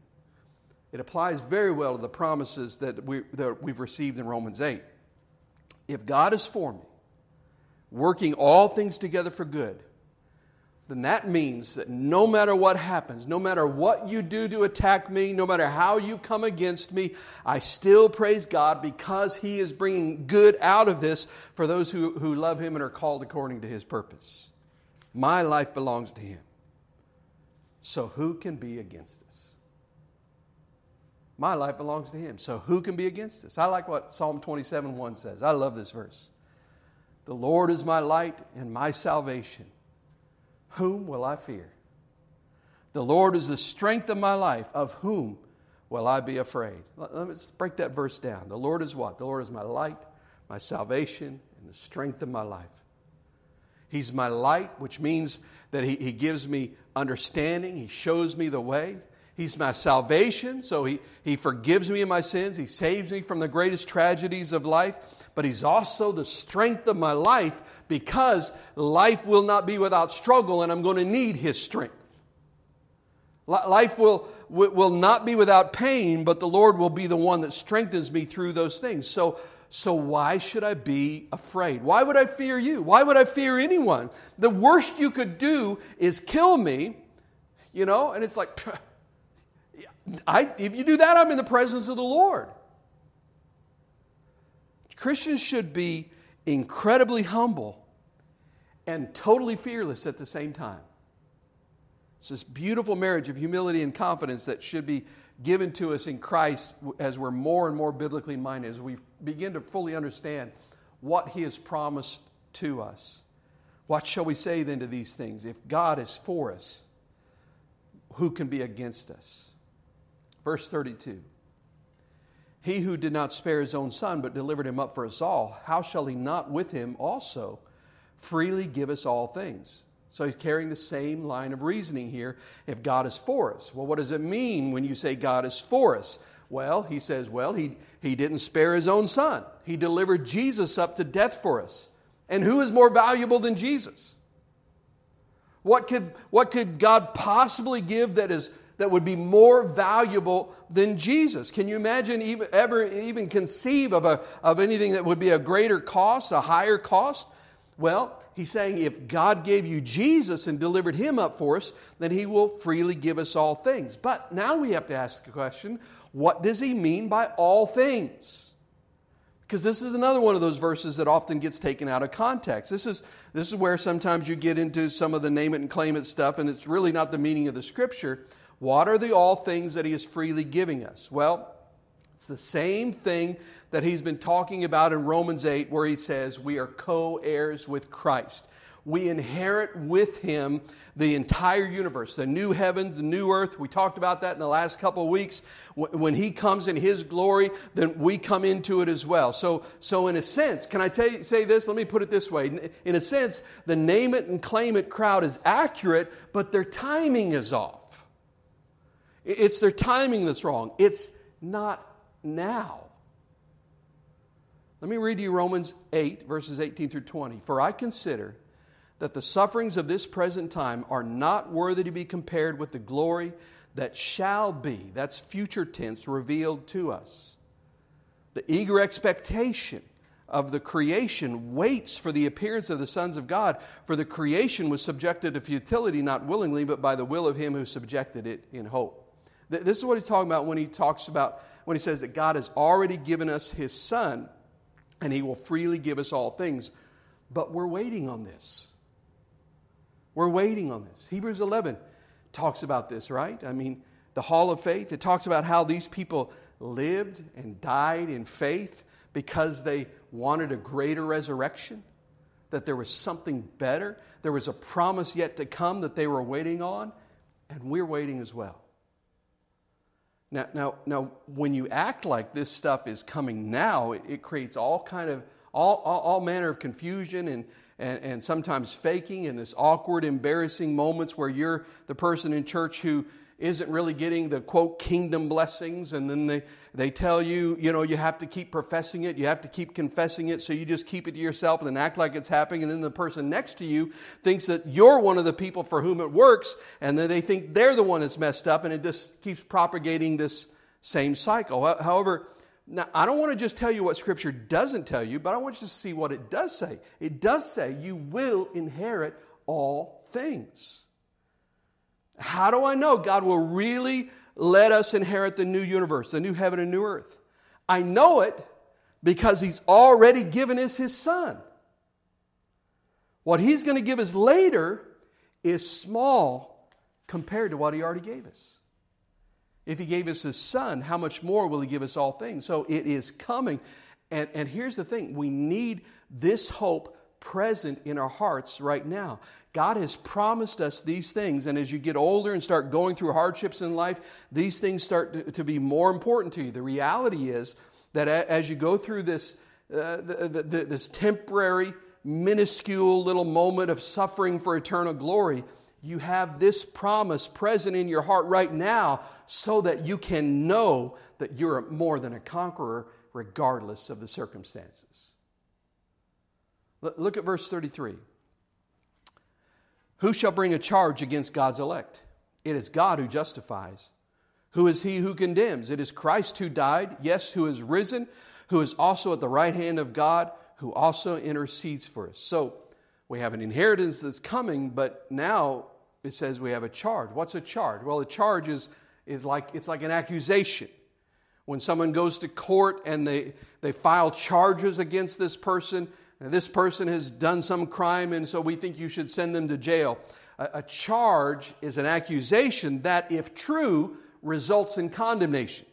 It applies very well to the promises that, we, that we've received in Romans 8. If God is for me, working all things together for good, then that means that no matter what happens, no matter what you do to attack me, no matter how you come against me, I still praise God because He is bringing good out of this for those who, who love Him and are called according to His purpose. My life belongs to Him. So who can be against us? My life belongs to him. So who can be against us? I like what Psalm 27 1 says. I love this verse. The Lord is my light and my salvation. Whom will I fear? The Lord is the strength of my life. Of whom will I be afraid? Let's break that verse down. The Lord is what? The Lord is my light, my salvation, and the strength of my life. He's my light, which means that he, he gives me understanding, He shows me the way. He's my salvation, so he, he forgives me of my sins. He saves me from the greatest tragedies of life. But He's also the strength of my life because life will not be without struggle, and I'm going to need His strength. Life will, will not be without pain, but the Lord will be the one that strengthens me through those things. So, so why should I be afraid? Why would I fear you? Why would I fear anyone? The worst you could do is kill me, you know, and it's like, I, if you do that, I'm in the presence of the Lord. Christians should be incredibly humble and totally fearless at the same time. It's this beautiful marriage of humility and confidence that should be given to us in Christ as we're more and more biblically minded, as we begin to fully understand what He has promised to us. What shall we say then to these things? If God is for us, who can be against us? Verse 32 He who did not spare his own son, but delivered him up for us all, how shall he not with him also freely give us all things? So he's carrying the same line of reasoning here. If God is for us, well, what does it mean when you say God is for us? Well, he says, well, he, he didn't spare his own son. He delivered Jesus up to death for us. And who is more valuable than Jesus? What could, what could God possibly give that is that would be more valuable than Jesus. Can you imagine even, ever even conceive of, a, of anything that would be a greater cost, a higher cost? Well, he's saying if God gave you Jesus and delivered him up for us, then he will freely give us all things. But now we have to ask the question what does he mean by all things? Because this is another one of those verses that often gets taken out of context. This is, this is where sometimes you get into some of the name it and claim it stuff, and it's really not the meaning of the scripture. What are the all things that He is freely giving us? Well, it's the same thing that He's been talking about in Romans 8, where He says, We are co heirs with Christ. We inherit with Him the entire universe, the new heavens, the new earth. We talked about that in the last couple of weeks. When He comes in His glory, then we come into it as well. So, so in a sense, can I tell you, say this? Let me put it this way. In a sense, the name it and claim it crowd is accurate, but their timing is off. It's their timing that's wrong. It's not now. Let me read you Romans 8, verses 18 through 20. For I consider that the sufferings of this present time are not worthy to be compared with the glory that shall be, that's future tense, revealed to us. The eager expectation of the creation waits for the appearance of the sons of God, for the creation was subjected to futility not willingly, but by the will of him who subjected it in hope. This is what he's talking about when he talks about, when he says that God has already given us his son and he will freely give us all things. But we're waiting on this. We're waiting on this. Hebrews 11 talks about this, right? I mean, the hall of faith, it talks about how these people lived and died in faith because they wanted a greater resurrection, that there was something better. There was a promise yet to come that they were waiting on, and we're waiting as well. Now, now, now, when you act like this stuff is coming now, it, it creates all kind of all, all, all manner of confusion and, and, and sometimes faking and this awkward, embarrassing moments where you're the person in church who isn't really getting the quote kingdom blessings and then they, they tell you you know you have to keep professing it you have to keep confessing it so you just keep it to yourself and then act like it's happening and then the person next to you thinks that you're one of the people for whom it works and then they think they're the one that's messed up and it just keeps propagating this same cycle. However now i don't want to just tell you what scripture doesn't tell you but i want you to see what it does say. It does say you will inherit all things how do I know God will really let us inherit the new universe, the new heaven and new earth? I know it because He's already given us His Son. What He's going to give us later is small compared to what He already gave us. If He gave us His Son, how much more will He give us all things? So it is coming. And, and here's the thing we need this hope present in our hearts right now. God has promised us these things, and as you get older and start going through hardships in life, these things start to, be more important to you. The reality is that as you go through this, uh, the, the, this temporary, minuscule little moment of suffering for eternal glory, you have this promise present in your heart right now so that you can know that you're more than a conqueror regardless of the circumstances. Look at verse 33. Who shall bring a charge against God's elect? It is God who justifies. Who is he who condemns? It is Christ who died, yes, who is risen, who is also at the right hand of God, who also intercedes for us. So we have an inheritance that's coming, but now it says we have a charge. What's a charge? Well, a charge is, is like it's like an accusation. When someone goes to court and they, they file charges against this person, this person has done some crime, and so we think you should send them to jail. A, a charge is an accusation that, if true, results in condemnation.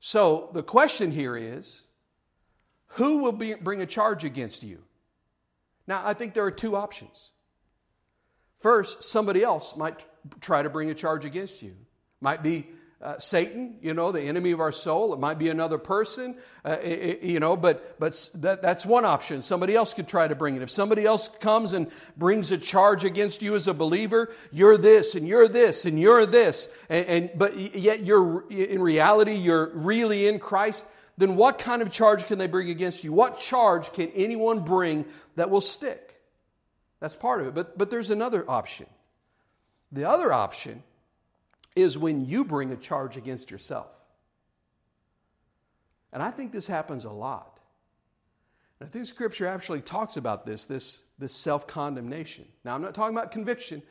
So the question here is who will be, bring a charge against you? Now, I think there are two options. First, somebody else might try to bring a charge against you. Might be uh, Satan, you know, the enemy of our soul. It might be another person, uh, it, you know, but, but that, that's one option. Somebody else could try to bring it. If somebody else comes and brings a charge against you as a believer, you're this and you're this and you're this, and, and but yet you're, in reality, you're really in Christ, then what kind of charge can they bring against you? What charge can anyone bring that will stick? That's part of it. But, but there's another option. The other option is when you bring a charge against yourself. And I think this happens a lot. And I think Scripture actually talks about this, this, this self condemnation. Now, I'm not talking about conviction.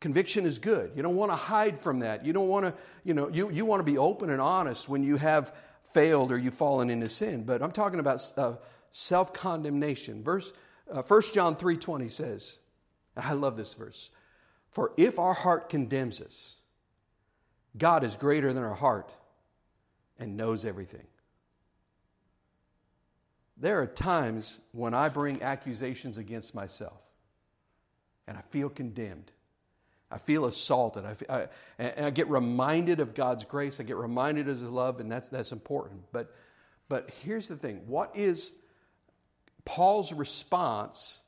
Conviction is good. You don't want to hide from that. You don't want to, you know, you, you want to be open and honest when you have failed or you've fallen into sin. But I'm talking about uh, self condemnation. Verse uh, 1 John 3:20 says, and I love this verse. For if our heart condemns us, God is greater than our heart and knows everything. There are times when I bring accusations against myself and I feel condemned. I feel assaulted. I, I, and I get reminded of God's grace. I get reminded of His love, and that's, that's important. But, but here's the thing what is Paul's response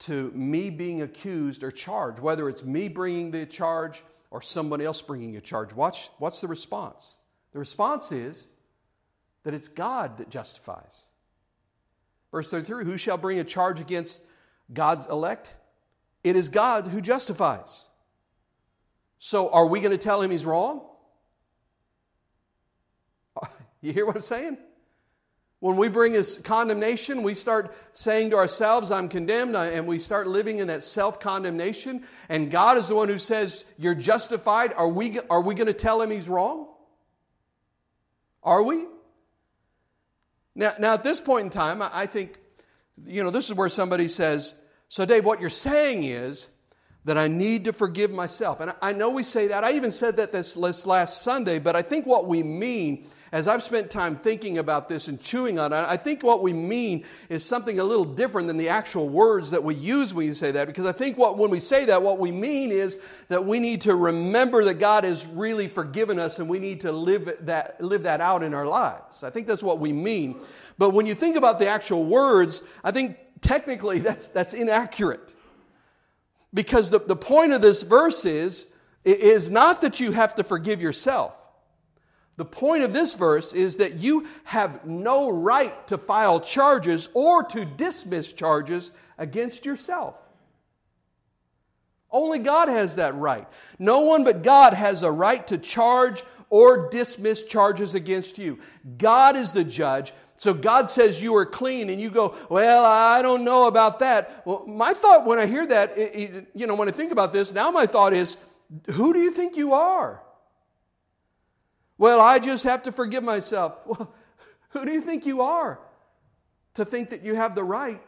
to me being accused or charged, whether it's me bringing the charge or someone else bringing a charge. Watch, what's the response? The response is that it's God that justifies. Verse 33 Who shall bring a charge against God's elect? It is God who justifies. So, are we going to tell him he's wrong? You hear what I'm saying? When we bring his condemnation, we start saying to ourselves, I'm condemned, uh, and we start living in that self condemnation. And God is the one who says, You're justified. Are we, are we going to tell him he's wrong? Are we? Now, now, at this point in time, I think, you know, this is where somebody says, So, Dave, what you're saying is that I need to forgive myself. And I know we say that. I even said that this last Sunday, but I think what we mean as I've spent time thinking about this and chewing on it, I think what we mean is something a little different than the actual words that we use when you say that. Because I think what, when we say that, what we mean is that we need to remember that God has really forgiven us and we need to live that, live that out in our lives. I think that's what we mean. But when you think about the actual words, I think technically that's, that's inaccurate. Because the, the point of this verse is, is not that you have to forgive yourself. The point of this verse is that you have no right to file charges or to dismiss charges against yourself. Only God has that right. No one but God has a right to charge or dismiss charges against you. God is the judge. So God says you are clean, and you go, Well, I don't know about that. Well, my thought when I hear that, you know, when I think about this, now my thought is, Who do you think you are? Well, I just have to forgive myself. Well, who do you think you are to think that you have the right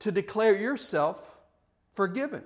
to declare yourself forgiven?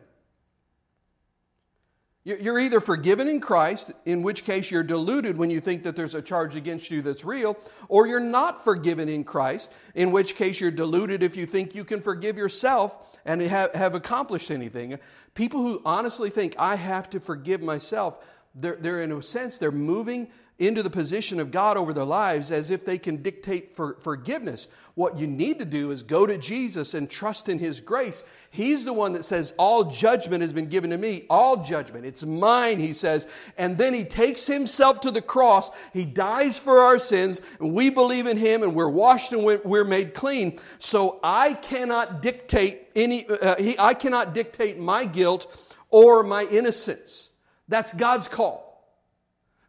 You're either forgiven in Christ, in which case you're deluded when you think that there's a charge against you that's real, or you're not forgiven in Christ, in which case you're deluded if you think you can forgive yourself and have, accomplished anything. People who honestly think, I have to forgive myself, they're, they're in a sense, they're moving into the position of God over their lives as if they can dictate for forgiveness. What you need to do is go to Jesus and trust in His grace. He's the one that says, All judgment has been given to me. All judgment. It's mine, He says. And then He takes Himself to the cross. He dies for our sins, and we believe in Him, and we're washed and we're made clean. So I cannot dictate any, uh, he, I cannot dictate my guilt or my innocence. That's God's call.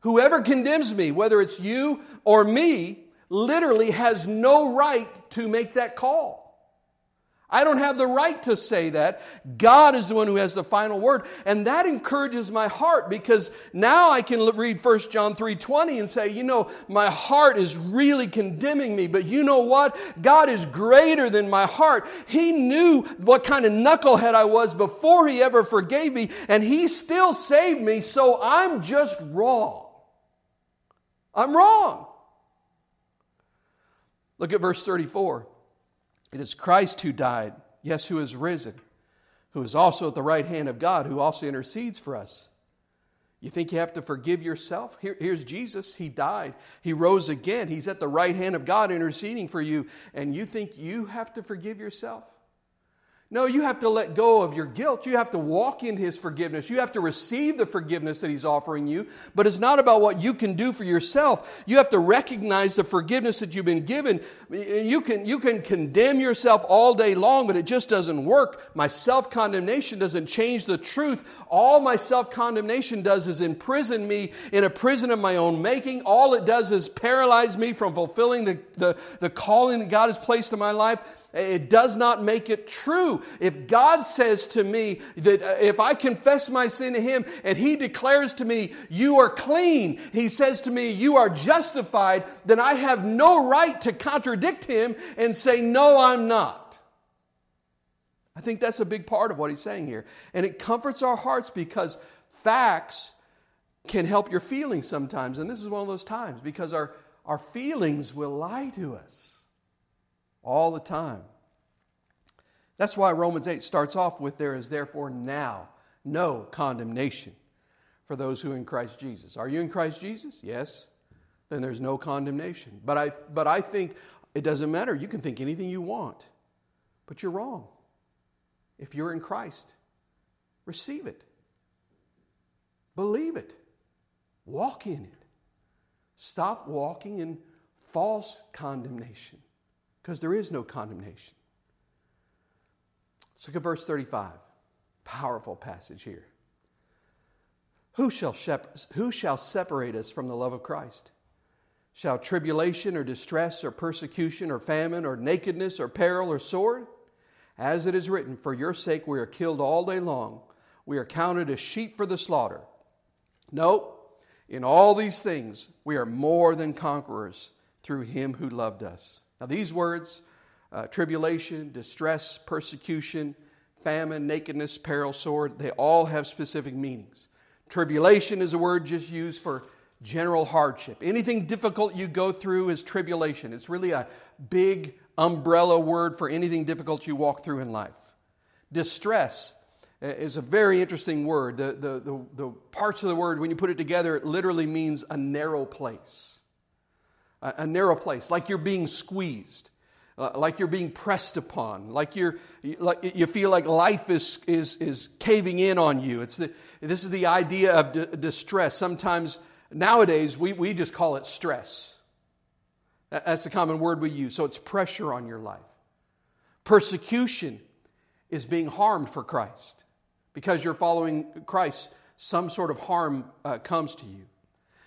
Whoever condemns me, whether it's you or me, literally has no right to make that call. I don't have the right to say that. God is the one who has the final word. And that encourages my heart because now I can read 1 John 3:20 and say, you know, my heart is really condemning me, but you know what? God is greater than my heart. He knew what kind of knucklehead I was before he ever forgave me, and he still saved me, so I'm just wrong. I'm wrong. Look at verse 34. It is Christ who died, yes, who is risen, who is also at the right hand of God, who also intercedes for us. You think you have to forgive yourself? Here, here's Jesus. He died. He rose again. He's at the right hand of God interceding for you. And you think you have to forgive yourself? No, you have to let go of your guilt. You have to walk in His forgiveness. You have to receive the forgiveness that He's offering you. But it's not about what you can do for yourself. You have to recognize the forgiveness that you've been given. You can, you can condemn yourself all day long, but it just doesn't work. My self condemnation doesn't change the truth. All my self condemnation does is imprison me in a prison of my own making. All it does is paralyze me from fulfilling the, the, the calling that God has placed in my life. It does not make it true. If God says to me that uh, if I confess my sin to Him and He declares to me, you are clean, He says to me, you are justified, then I have no right to contradict Him and say, no, I'm not. I think that's a big part of what He's saying here. And it comforts our hearts because facts can help your feelings sometimes. And this is one of those times because our, our feelings will lie to us all the time. That's why Romans 8 starts off with there is therefore now no condemnation for those who are in Christ Jesus. Are you in Christ Jesus? Yes. Then there's no condemnation. But I, but I think it doesn't matter. You can think anything you want, but you're wrong. If you're in Christ, receive it, believe it, walk in it. Stop walking in false condemnation because there is no condemnation. Look at verse 35. Powerful passage here. Who shall, who shall separate us from the love of Christ? Shall tribulation or distress or persecution or famine or nakedness or peril or sword? As it is written, For your sake we are killed all day long. We are counted as sheep for the slaughter. No, in all these things we are more than conquerors through him who loved us. Now, these words uh, tribulation, distress, persecution, famine, nakedness, peril, sword they all have specific meanings. Tribulation is a word just used for general hardship. Anything difficult you go through is tribulation. It's really a big umbrella word for anything difficult you walk through in life. Distress uh, is a very interesting word. The, the, the, the parts of the word, when you put it together, it literally means a narrow place a, narrow place, like you're being squeezed. Uh, like you're being pressed upon, like you're, like you feel like life is, is, is caving in on you. It's the, this is the idea of d- distress. Sometimes nowadays we, we just call it stress. That's the common word we use. So it's pressure on your life. Persecution is being harmed for Christ. Because you're following Christ, some sort of harm uh, comes to you.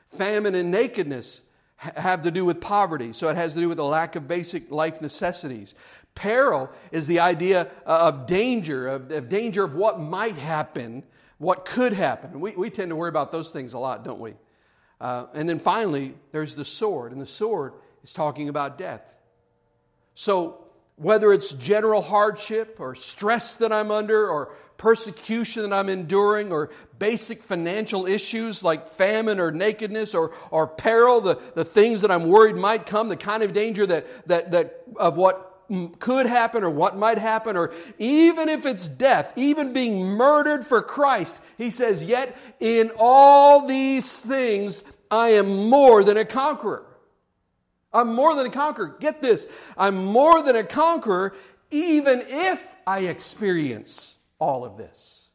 Famine and nakedness have to do with poverty, so it has to do with the lack of basic life necessities. Peril is the idea uh, of danger, of, of danger of what might happen, what could happen. We, we tend to worry about those things a lot, don't we? Uh, and then finally, there's the sword, and the sword is talking about death. So, whether it's general hardship or stress that I'm under or persecution that I'm enduring or basic financial issues like famine or nakedness or, or peril, the, the things that I'm worried might come, the kind of danger that, that, that of what could happen or what might happen, or even if it's death, even being murdered for Christ, he says, Yet in all these things I am more than a conqueror. I'm more than a conqueror. Get this. I'm more than a conqueror even if I experience all of this.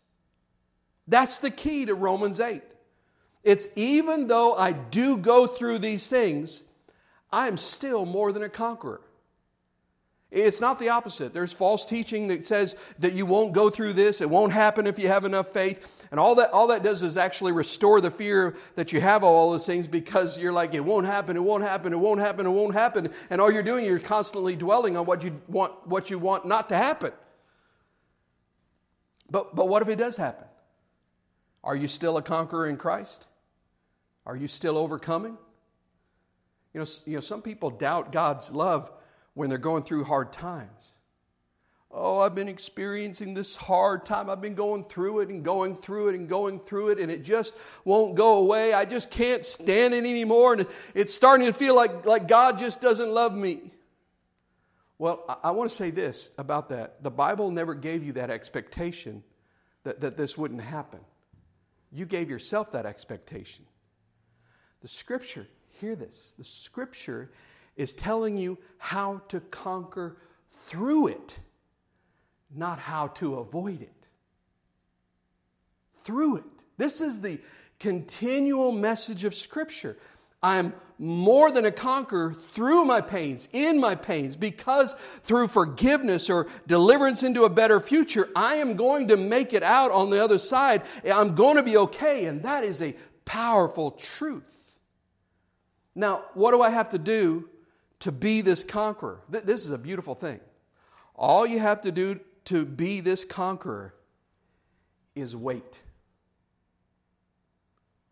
That's the key to Romans 8. It's even though I do go through these things, I'm still more than a conqueror. It's not the opposite. There's false teaching that says that you won't go through this, it won't happen if you have enough faith. And all that, all that does is actually restore the fear that you have of all those things because you're like, it won't happen, it won't happen, it won't happen, it won't happen. And all you're doing, you're constantly dwelling on what you want, what you want not to happen. But, but what if it does happen? Are you still a conqueror in Christ? Are you still overcoming? You know, you know, some people doubt God's love when they're going through hard times. Oh, I've been experiencing this hard time. I've been going through it and going through it and going through it, and it just won't go away. I just can't stand it anymore, and it's starting to feel like, like God just doesn't love me. Well, I, I want to say this about that. The Bible never gave you that expectation that, that this wouldn't happen. You gave yourself that expectation. The scripture, hear this, the scripture is telling you how to conquer through it, not how to avoid it. Through it. This is the continual message of Scripture. I'm more than a conqueror through my pains, in my pains, because through forgiveness or deliverance into a better future, I am going to make it out on the other side. I'm going to be okay. And that is a powerful truth. Now, what do I have to do to be this conqueror. This is a beautiful thing. All you have to do to be this conqueror is wait.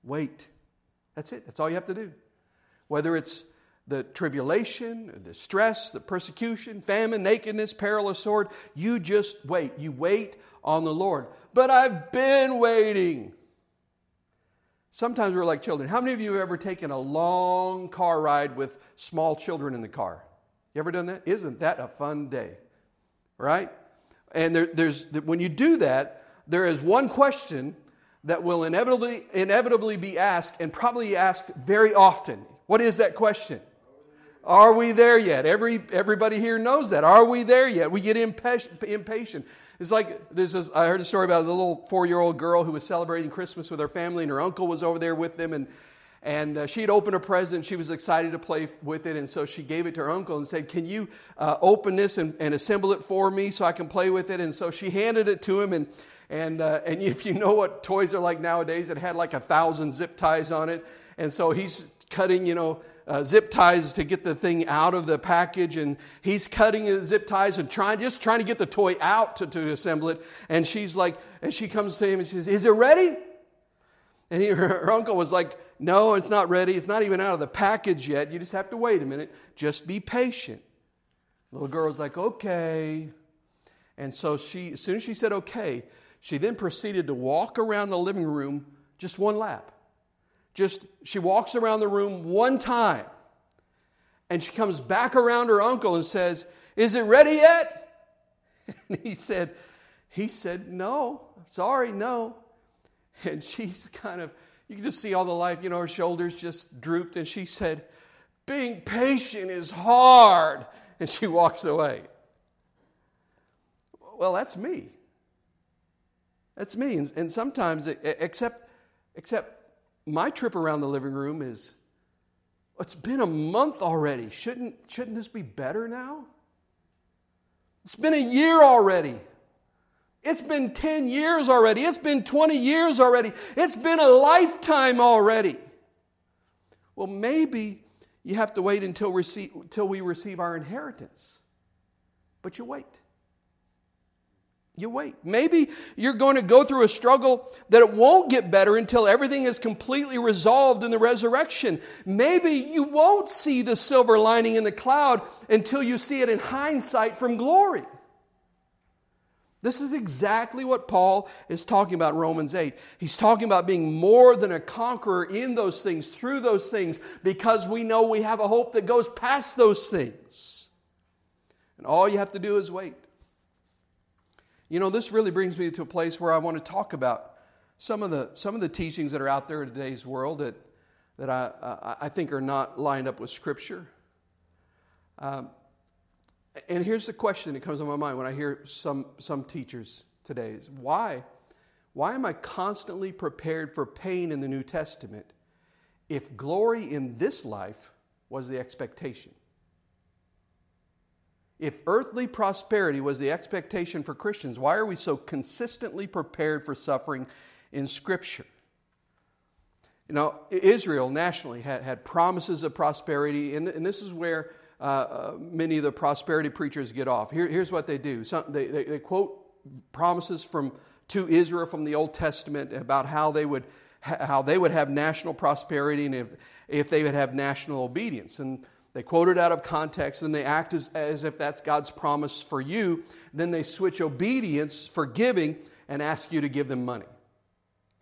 Wait. That's it. That's all you have to do. Whether it's the tribulation, the stress, the persecution, famine, nakedness, peril, or sword, you just wait. You wait on the Lord. But I've been waiting. Sometimes we're like children. How many of you have ever taken a long car ride with small children in the car? You ever done that? Isn't that a fun day? Right? And there, there's when you do that, there is one question that will inevitably inevitably be asked and probably asked very often. What is that question? Are we there yet? Every, everybody here knows that. Are we there yet? We get impatient. It's like there's this, I heard a story about a little four year old girl who was celebrating Christmas with her family, and her uncle was over there with them, and and uh, she had opened a present. She was excited to play with it, and so she gave it to her uncle and said, "Can you uh, open this and, and, assemble it for me so I can play with it?" And so she handed it to him, and and uh, and if you know what toys are like nowadays, it had like a thousand zip ties on it, and so he's cutting, you know, uh, zip ties to get the thing out of the package, and he's cutting the zip ties and trying, just trying to get the toy out to, to assemble it. And she's like, and she comes to him and she says, "Is it ready?" And he, her, her uncle was like, "No, it's not ready. It's not even out of the package yet. You just have to wait a minute. Just be patient." The little girl was like, "Okay." And so she, as soon as she said okay, she then proceeded to walk around the living room just one lap just she walks around the room one time and she comes back around her uncle and says, Is it ready yet? And he said, he said, No, sorry, no. And she's kind of, you can just see all the life, you know, her shoulders just drooped, and she said, Being patient is hard. And she walks away. Well, that's me. That's me. And, and sometimes, except, except my trip around the living room is it's been a month already. Shouldn't, shouldn't this be better now? It's been a year already. It's been 10 years already. It's been 20 years already. It's been a lifetime already. Well, maybe you have to wait until, receive, until we receive our inheritance. But you wait. You wait. Maybe you're going to go through a struggle that it won't get better until everything is completely resolved in the resurrection. Maybe you won't see the silver lining in the cloud until you see it in hindsight from glory. This is exactly what Paul is talking about in Romans 8. He's talking about being more than a conqueror in those things, through those things, because we know we have a hope that goes past those things. And all you have to do is wait. You know, this really brings me to a place where I want to talk about some of the, some of the teachings that are out there in today's world that, that I, I think are not lined up with Scripture. Um, and here's the question that comes to my mind when I hear some, some teachers today is why, why am I constantly prepared for pain in the New Testament if glory in this life was the expectation? If earthly prosperity was the expectation for Christians, why are we so consistently prepared for suffering in Scripture? You know, Israel nationally had, had promises of prosperity, and, and this is where uh, uh, many of the prosperity preachers get off. Here, here's what they do Some, they, they, they, quote promises from, to Israel from the Old Testament about how they would, how they would have national prosperity and if, if they would have national obedience. And they quote it out of context and they act as, as if that's God's promise for you. Then they switch obedience for giving and ask you to give them money.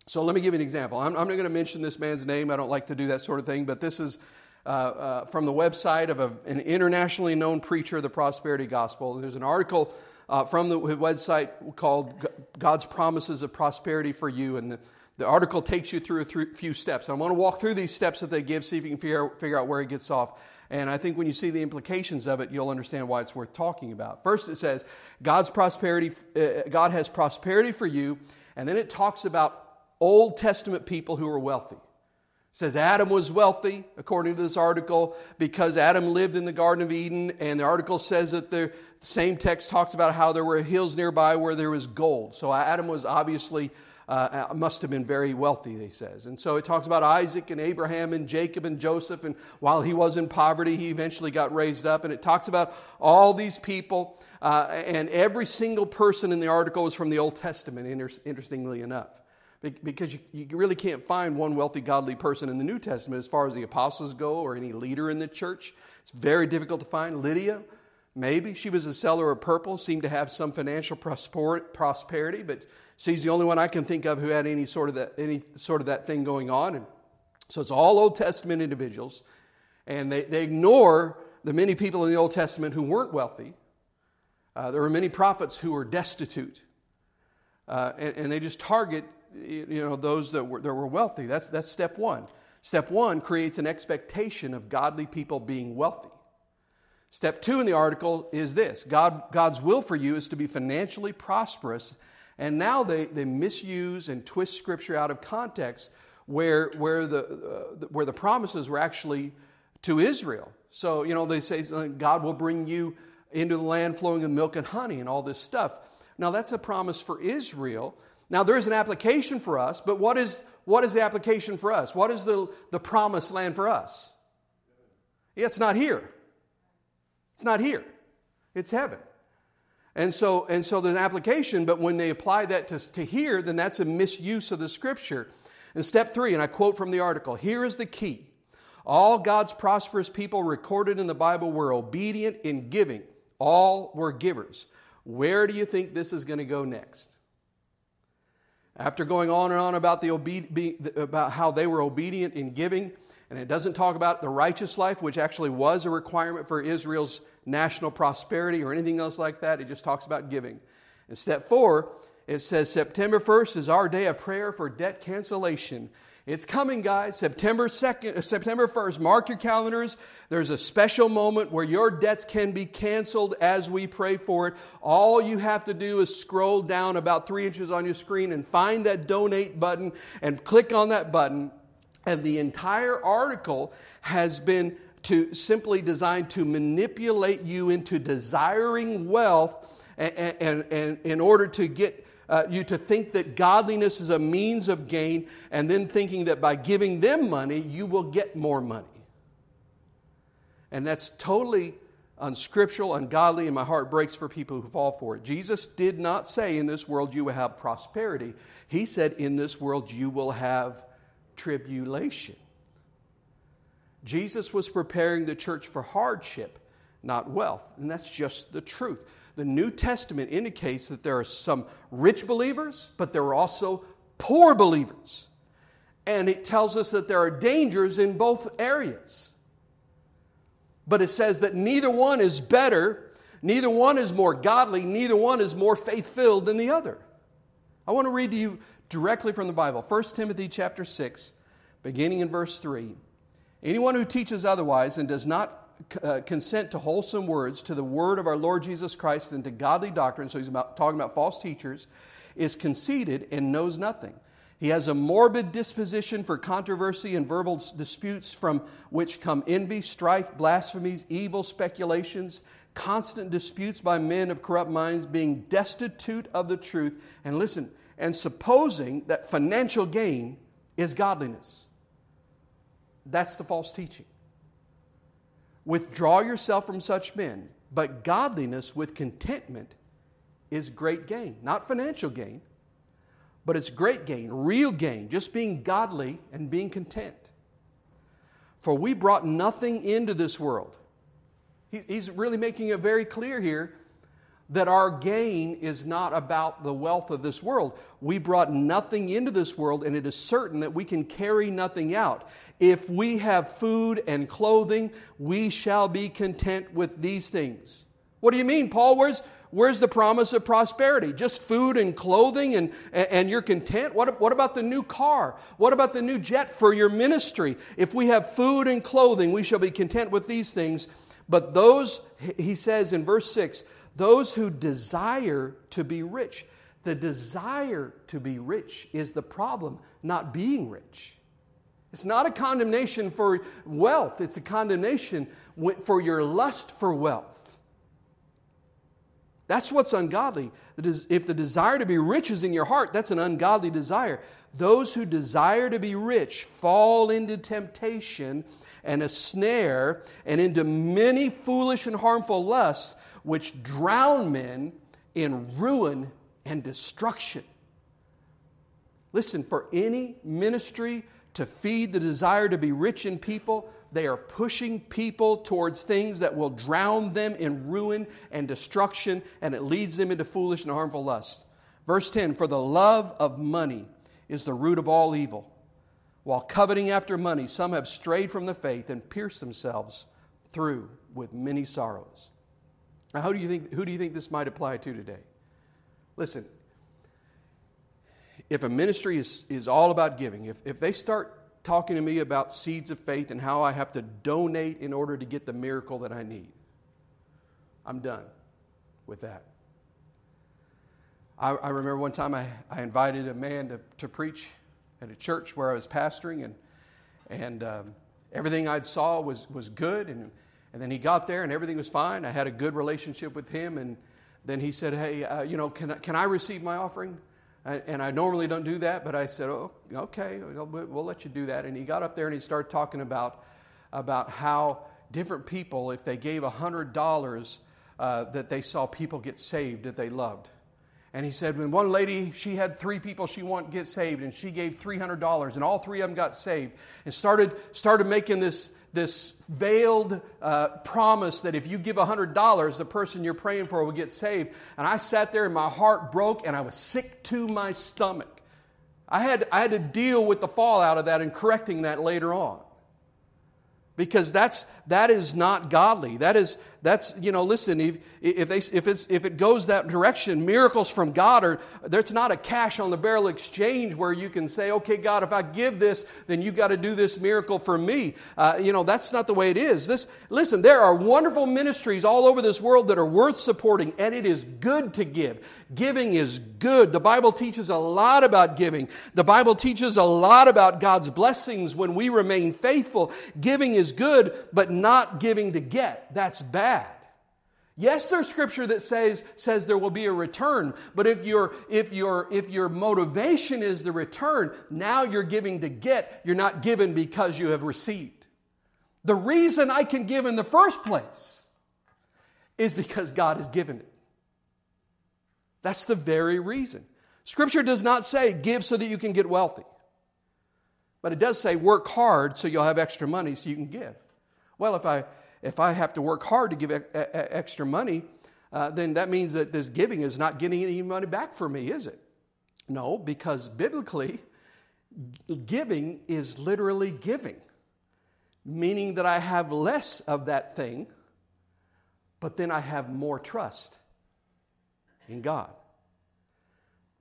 So let me give you an example. I'm, I'm not going to mention this man's name. I don't like to do that sort of thing, but this is uh, uh, from the website of a, an internationally known preacher of the prosperity gospel. There's an article uh, from the website called God's Promises of Prosperity for You. And the, the article takes you through a few steps. I want to walk through these steps that they give, see if you can figure out, figure out where it gets off. And I think when you see the implications of it, you'll understand why it's worth talking about. First, it says, God's prosperity, uh, God has prosperity for you. And then it talks about Old Testament people who were wealthy. It says Adam was wealthy, according to this article, because Adam lived in the Garden of Eden. And the article says that the same text talks about how there were hills nearby where there was gold. So Adam was obviously uh, uh, must have been very wealthy, he says. And so it talks about Isaac and Abraham and Jacob and Joseph. And while he was in poverty, he eventually got raised up. And it talks about all these people. Uh, and every single person in the article was from the Old Testament, inter- interestingly enough. Because you, you really can't find one wealthy, godly person in the New Testament as far as the apostles go or any leader in the church. It's very difficult to find. Lydia, maybe. She was a seller of purple, seemed to have some financial prosperity, but She's the only one I can think of who had any sort of that, any sort of that thing going on. And so it's all Old Testament individuals. And they, they ignore the many people in the Old Testament who weren't wealthy. Uh, there were many prophets who were destitute. Uh, and, and, they just target you know, those that were, that were wealthy. That's, that's step one. Step one creates an expectation of godly people being wealthy. Step two in the article is this God, God's will for you is to be financially prosperous and now they, they misuse and twist Scripture out of context where, where, the, uh, where the promises were actually to Israel. So, you know, they say God will bring you into the land flowing with milk and honey and all this stuff. Now, that's a promise for Israel. Now, there is an application for us, but what is, what is the application for us? What is the, the promised land for us? Yeah, it's not here. It's not here. It's heaven. And so, and so there's an application, but when they apply that to, to here, then that's a misuse of the scripture. And step three, and I quote from the article here is the key. All God's prosperous people recorded in the Bible were obedient in giving, all were givers. Where do you think this is going to go next? After going on and on about, the obe- about how they were obedient in giving, and it doesn't talk about the righteous life, which actually was a requirement for Israel's national prosperity or anything else like that. It just talks about giving. And step four, it says September 1st is our day of prayer for debt cancellation. It's coming, guys. September 2nd, uh, September 1st. Mark your calendars. There's a special moment where your debts can be canceled as we pray for it. All you have to do is scroll down about three inches on your screen and find that donate button and click on that button and the entire article has been to simply designed to manipulate you into desiring wealth and, and, and in order to get uh, you to think that godliness is a means of gain and then thinking that by giving them money you will get more money. And that's totally unscriptural ungodly and my heart breaks for people who fall for it. Jesus did not say in this world you will have prosperity. He said in this world you will have tribulation. Jesus was preparing the church for hardship, not wealth. And that's just the truth. The New Testament indicates that there are some rich believers, but there are also poor believers. And it tells us that there are dangers in both areas. But it says that neither one is better, neither one is more godly, neither one is more faith filled than the other. I want to read to you directly from the Bible. 1 Timothy chapter 6, beginning in verse 3. Anyone who teaches otherwise and does not uh, consent to wholesome words, to the word of our Lord Jesus Christ, and to godly doctrine, so he's about, talking about false teachers, is conceited and knows nothing. He has a morbid disposition for controversy and verbal disputes from which come envy, strife, blasphemies, evil speculations, constant disputes by men of corrupt minds, being destitute of the truth. And listen, and supposing that financial gain is godliness. That's the false teaching. Withdraw yourself from such men, but godliness with contentment is great gain. Not financial gain, but it's great gain, real gain, just being godly and being content. For we brought nothing into this world. He's really making it very clear here that our gain is not about the wealth of this world. We brought nothing into this world, and it is certain that we can carry nothing out. If we have food and clothing, we shall be content with these things. What do you mean, Paul? Where's, where's the promise of prosperity? Just food and clothing and, and you're content? What, what about the new car? What about the new jet for your ministry? If we have food and clothing, we shall be content with these things. But those, he says in verse 6, those who desire to be rich. The desire to be rich is the problem, not being rich. It's not a condemnation for wealth, it's a condemnation for your lust for wealth. That's what's ungodly. If the desire to be rich is in your heart, that's an ungodly desire. Those who desire to be rich fall into temptation and a snare and into many foolish and harmful lusts which drown men in ruin and destruction. Listen, for any ministry to feed the desire to be rich in people, they are pushing people towards things that will drown them in ruin and destruction, and it leads them into foolish and harmful lusts. Verse 10 For the love of money is the root of all evil. While coveting after money, some have strayed from the faith and pierced themselves through with many sorrows. Now, who do you think, who do you think this might apply to today? Listen, if a ministry is, is all about giving, if, if they start talking to me about seeds of faith and how I have to donate in order to get the miracle that I need, I'm done with that. I, I remember one time I, I invited a man to, to preach at a church where I was pastoring, and, and um, everything I saw was, was good. And and then he got there and everything was fine. I had a good relationship with him. And then he said, Hey, uh, you know, can can I receive my offering? And I normally don't do that, but I said, Oh, okay, we'll let you do that. And he got up there and he started talking about, about how different people, if they gave $100, uh, that they saw people get saved that they loved. And he said, when one lady, she had three people she wanted to get saved, and she gave $300, and all three of them got saved, and started, started making this, this veiled uh, promise that if you give $100, the person you're praying for will get saved. And I sat there and my heart broke and I was sick to my stomach. I had, I had to deal with the fallout of that and correcting that later on because that's that is not godly that is that's you know listen if if they if it's if it goes that direction miracles from god are there's not a cash on the barrel exchange where you can say okay god if i give this then you got to do this miracle for me. Uh, you know that's not the way it is. This listen there are wonderful ministries all over this world that are worth supporting and it is good to give. Giving is good. The bible teaches a lot about giving. The bible teaches a lot about god's blessings when we remain faithful. Giving is good but not giving to get. That's bad. Yes, there's scripture that says, says there will be a return, but if, your if, your if your motivation is the return, now you're giving to get, you're not given because you have received. The reason I can give in the first place is because God has given it. That's the very reason. Scripture does not say give so that you can get wealthy, but it does say work hard so you'll have extra money so you can give. Well, if I, if I have to work hard to give extra money, uh, then that means that this giving is not getting any money back for me, is it? No, because biblically, giving is literally giving, meaning that I have less of that thing, but then I have more trust in God.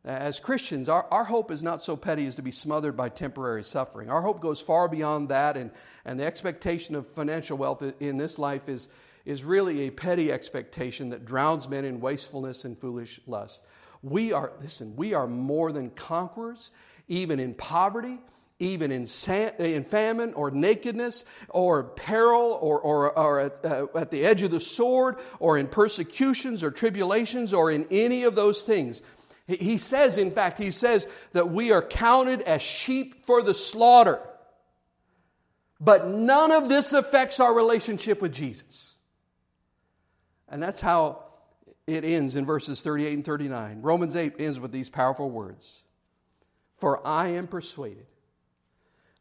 As Christians, our, our hope is not so petty as to be smothered by temporary suffering. Our hope goes far beyond that, and, and the expectation of financial wealth in this life is, is really a petty expectation that drowns men in wastefulness and foolish lust. We are, listen, we are more than conquerors, even in poverty, even in, in famine or nakedness or peril or, or, or at, uh, at the edge of the sword or in persecutions or tribulations or in any of those things. He says, in fact, he says that we are counted as sheep for the slaughter. But none of this affects our relationship with Jesus. And that's how it ends in verses 38 and 39. Romans 8 ends with these powerful words For I am persuaded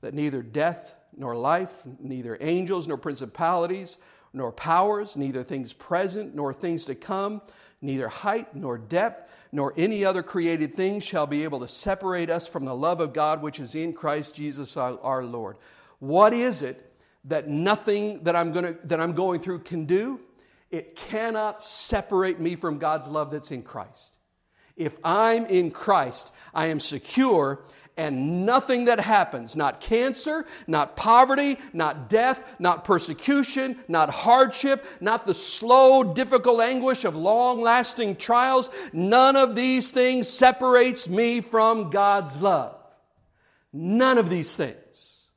that neither death nor life, neither angels nor principalities, nor powers, neither things present nor things to come, neither height nor depth, nor any other created thing shall be able to separate us from the love of God which is in Christ Jesus our, Lord. What is it that nothing that I'm, gonna, that I'm going through can do? It cannot separate me from God's love that's in Christ. If I'm in Christ, I am secure and nothing that happens, not cancer, not poverty, not death, not persecution, not hardship, not the slow, difficult anguish of long lasting trials, none of these things separates me from God's love. None of these things.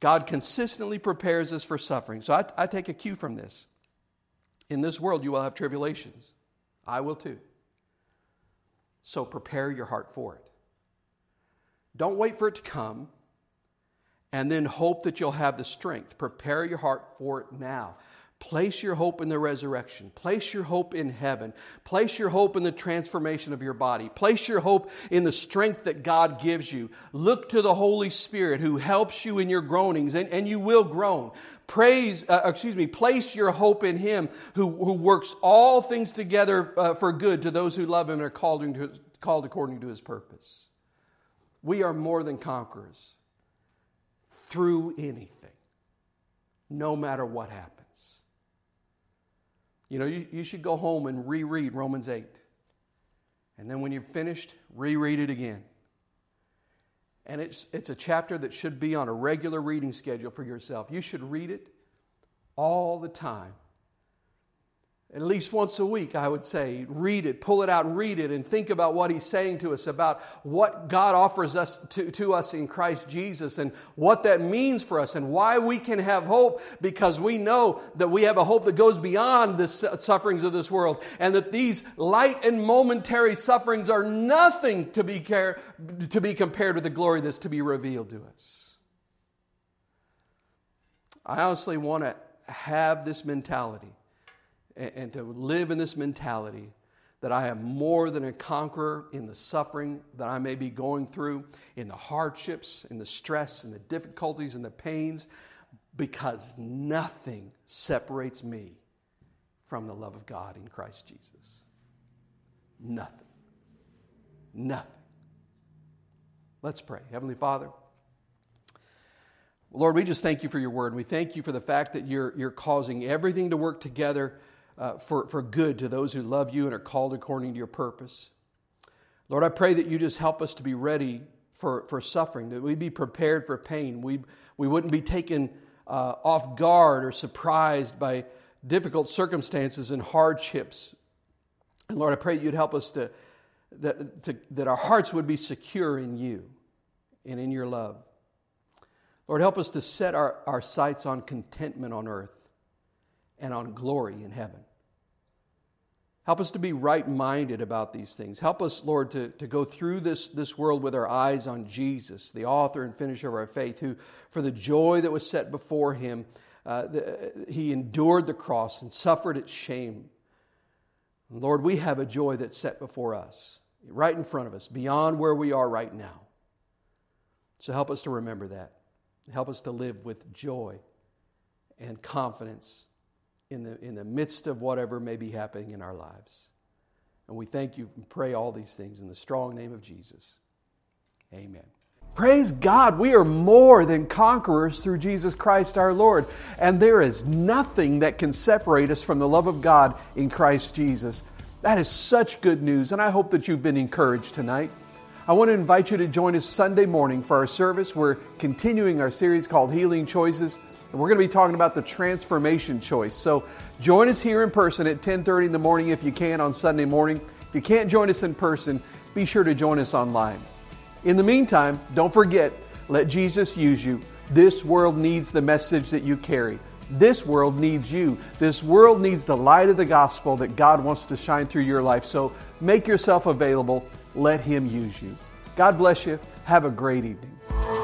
God consistently prepares us for suffering. So I, I take a cue from this. In this world, you will have tribulations. I will too. So prepare your heart for it. Don't wait for it to come and then hope that you'll have the strength. Prepare your heart for it now. Place your hope in the resurrection. Place your hope in heaven. Place your hope in the transformation of your body. Place your hope in the strength that God gives you. Look to the Holy Spirit who helps you in your groanings, and, and you will groan. Praise, uh, excuse me, place your hope in Him who, who works all things together uh, for good to those who love Him and are called, called according to His purpose. We are more than conquerors through anything, no matter what happens. You know, you, you should go home and reread Romans 8. And then when you're finished, reread it again. And it's, it's a chapter that should be on a regular reading schedule for yourself. You should read it all the time at least once a week, I would say, read it, pull it out read it, and think about what he's saying to us about what God offers us to, to us in Christ Jesus and what that means for us and why we can have hope because we know that we have a hope that goes beyond the sufferings of this world and that these light and momentary sufferings are nothing to be, care, to be compared with the glory that's to be revealed to us. I honestly want to have this mentality and, and to live in this mentality that I am more than a conqueror in the suffering that I may be going through, in the hardships, in the stress, and the difficulties, and the pains, because nothing separates me from the love of God in Christ Jesus. Nothing. Nothing. Let's pray. Heavenly Father, Lord, we just thank you for your word. We thank you for the fact that you're, you're causing everything to work together uh, for, for good to those who love you and are called according to your purpose. Lord, I pray that you just help us to be ready for, for suffering, that we be prepared for pain. We, we wouldn't be taken uh, off guard or surprised by difficult circumstances and hardships. And Lord, I pray you'd help us to that, to, that our hearts would be secure in you and in your love. Lord, help us to set our, our sights on contentment on earth and on glory in heaven. Help us to be right minded about these things. Help us, Lord, to, to go through this, this world with our eyes on Jesus, the author and finisher of our faith, who, for the joy that was set before him, uh, the, he endured the cross and suffered its shame. Lord, we have a joy that's set before us, right in front of us, beyond where we are right now. So help us to remember that. Help us to live with joy and confidence in the, in the midst of whatever may be happening in our lives. And we thank you and pray all these things in the strong name of Jesus. Amen. Praise God, we are more than conquerors through Jesus Christ our Lord. And there is nothing that can separate us from the love of God in Christ Jesus. That is such good news, and I hope that you've been encouraged tonight. I want to invite you to join us Sunday morning for our service. We're continuing our series called Healing Choices, and we're going to be talking about the transformation choice. So join us here in person at 10:30 in the morning if you can on Sunday morning. If you can't join us in person, be sure to join us online. In the meantime, don't forget, let Jesus use you. This world needs the message that you carry. This world needs you. This world needs the light of the gospel that God wants to shine through your life. So make yourself available. Let Him use you. God bless you. Have a great evening.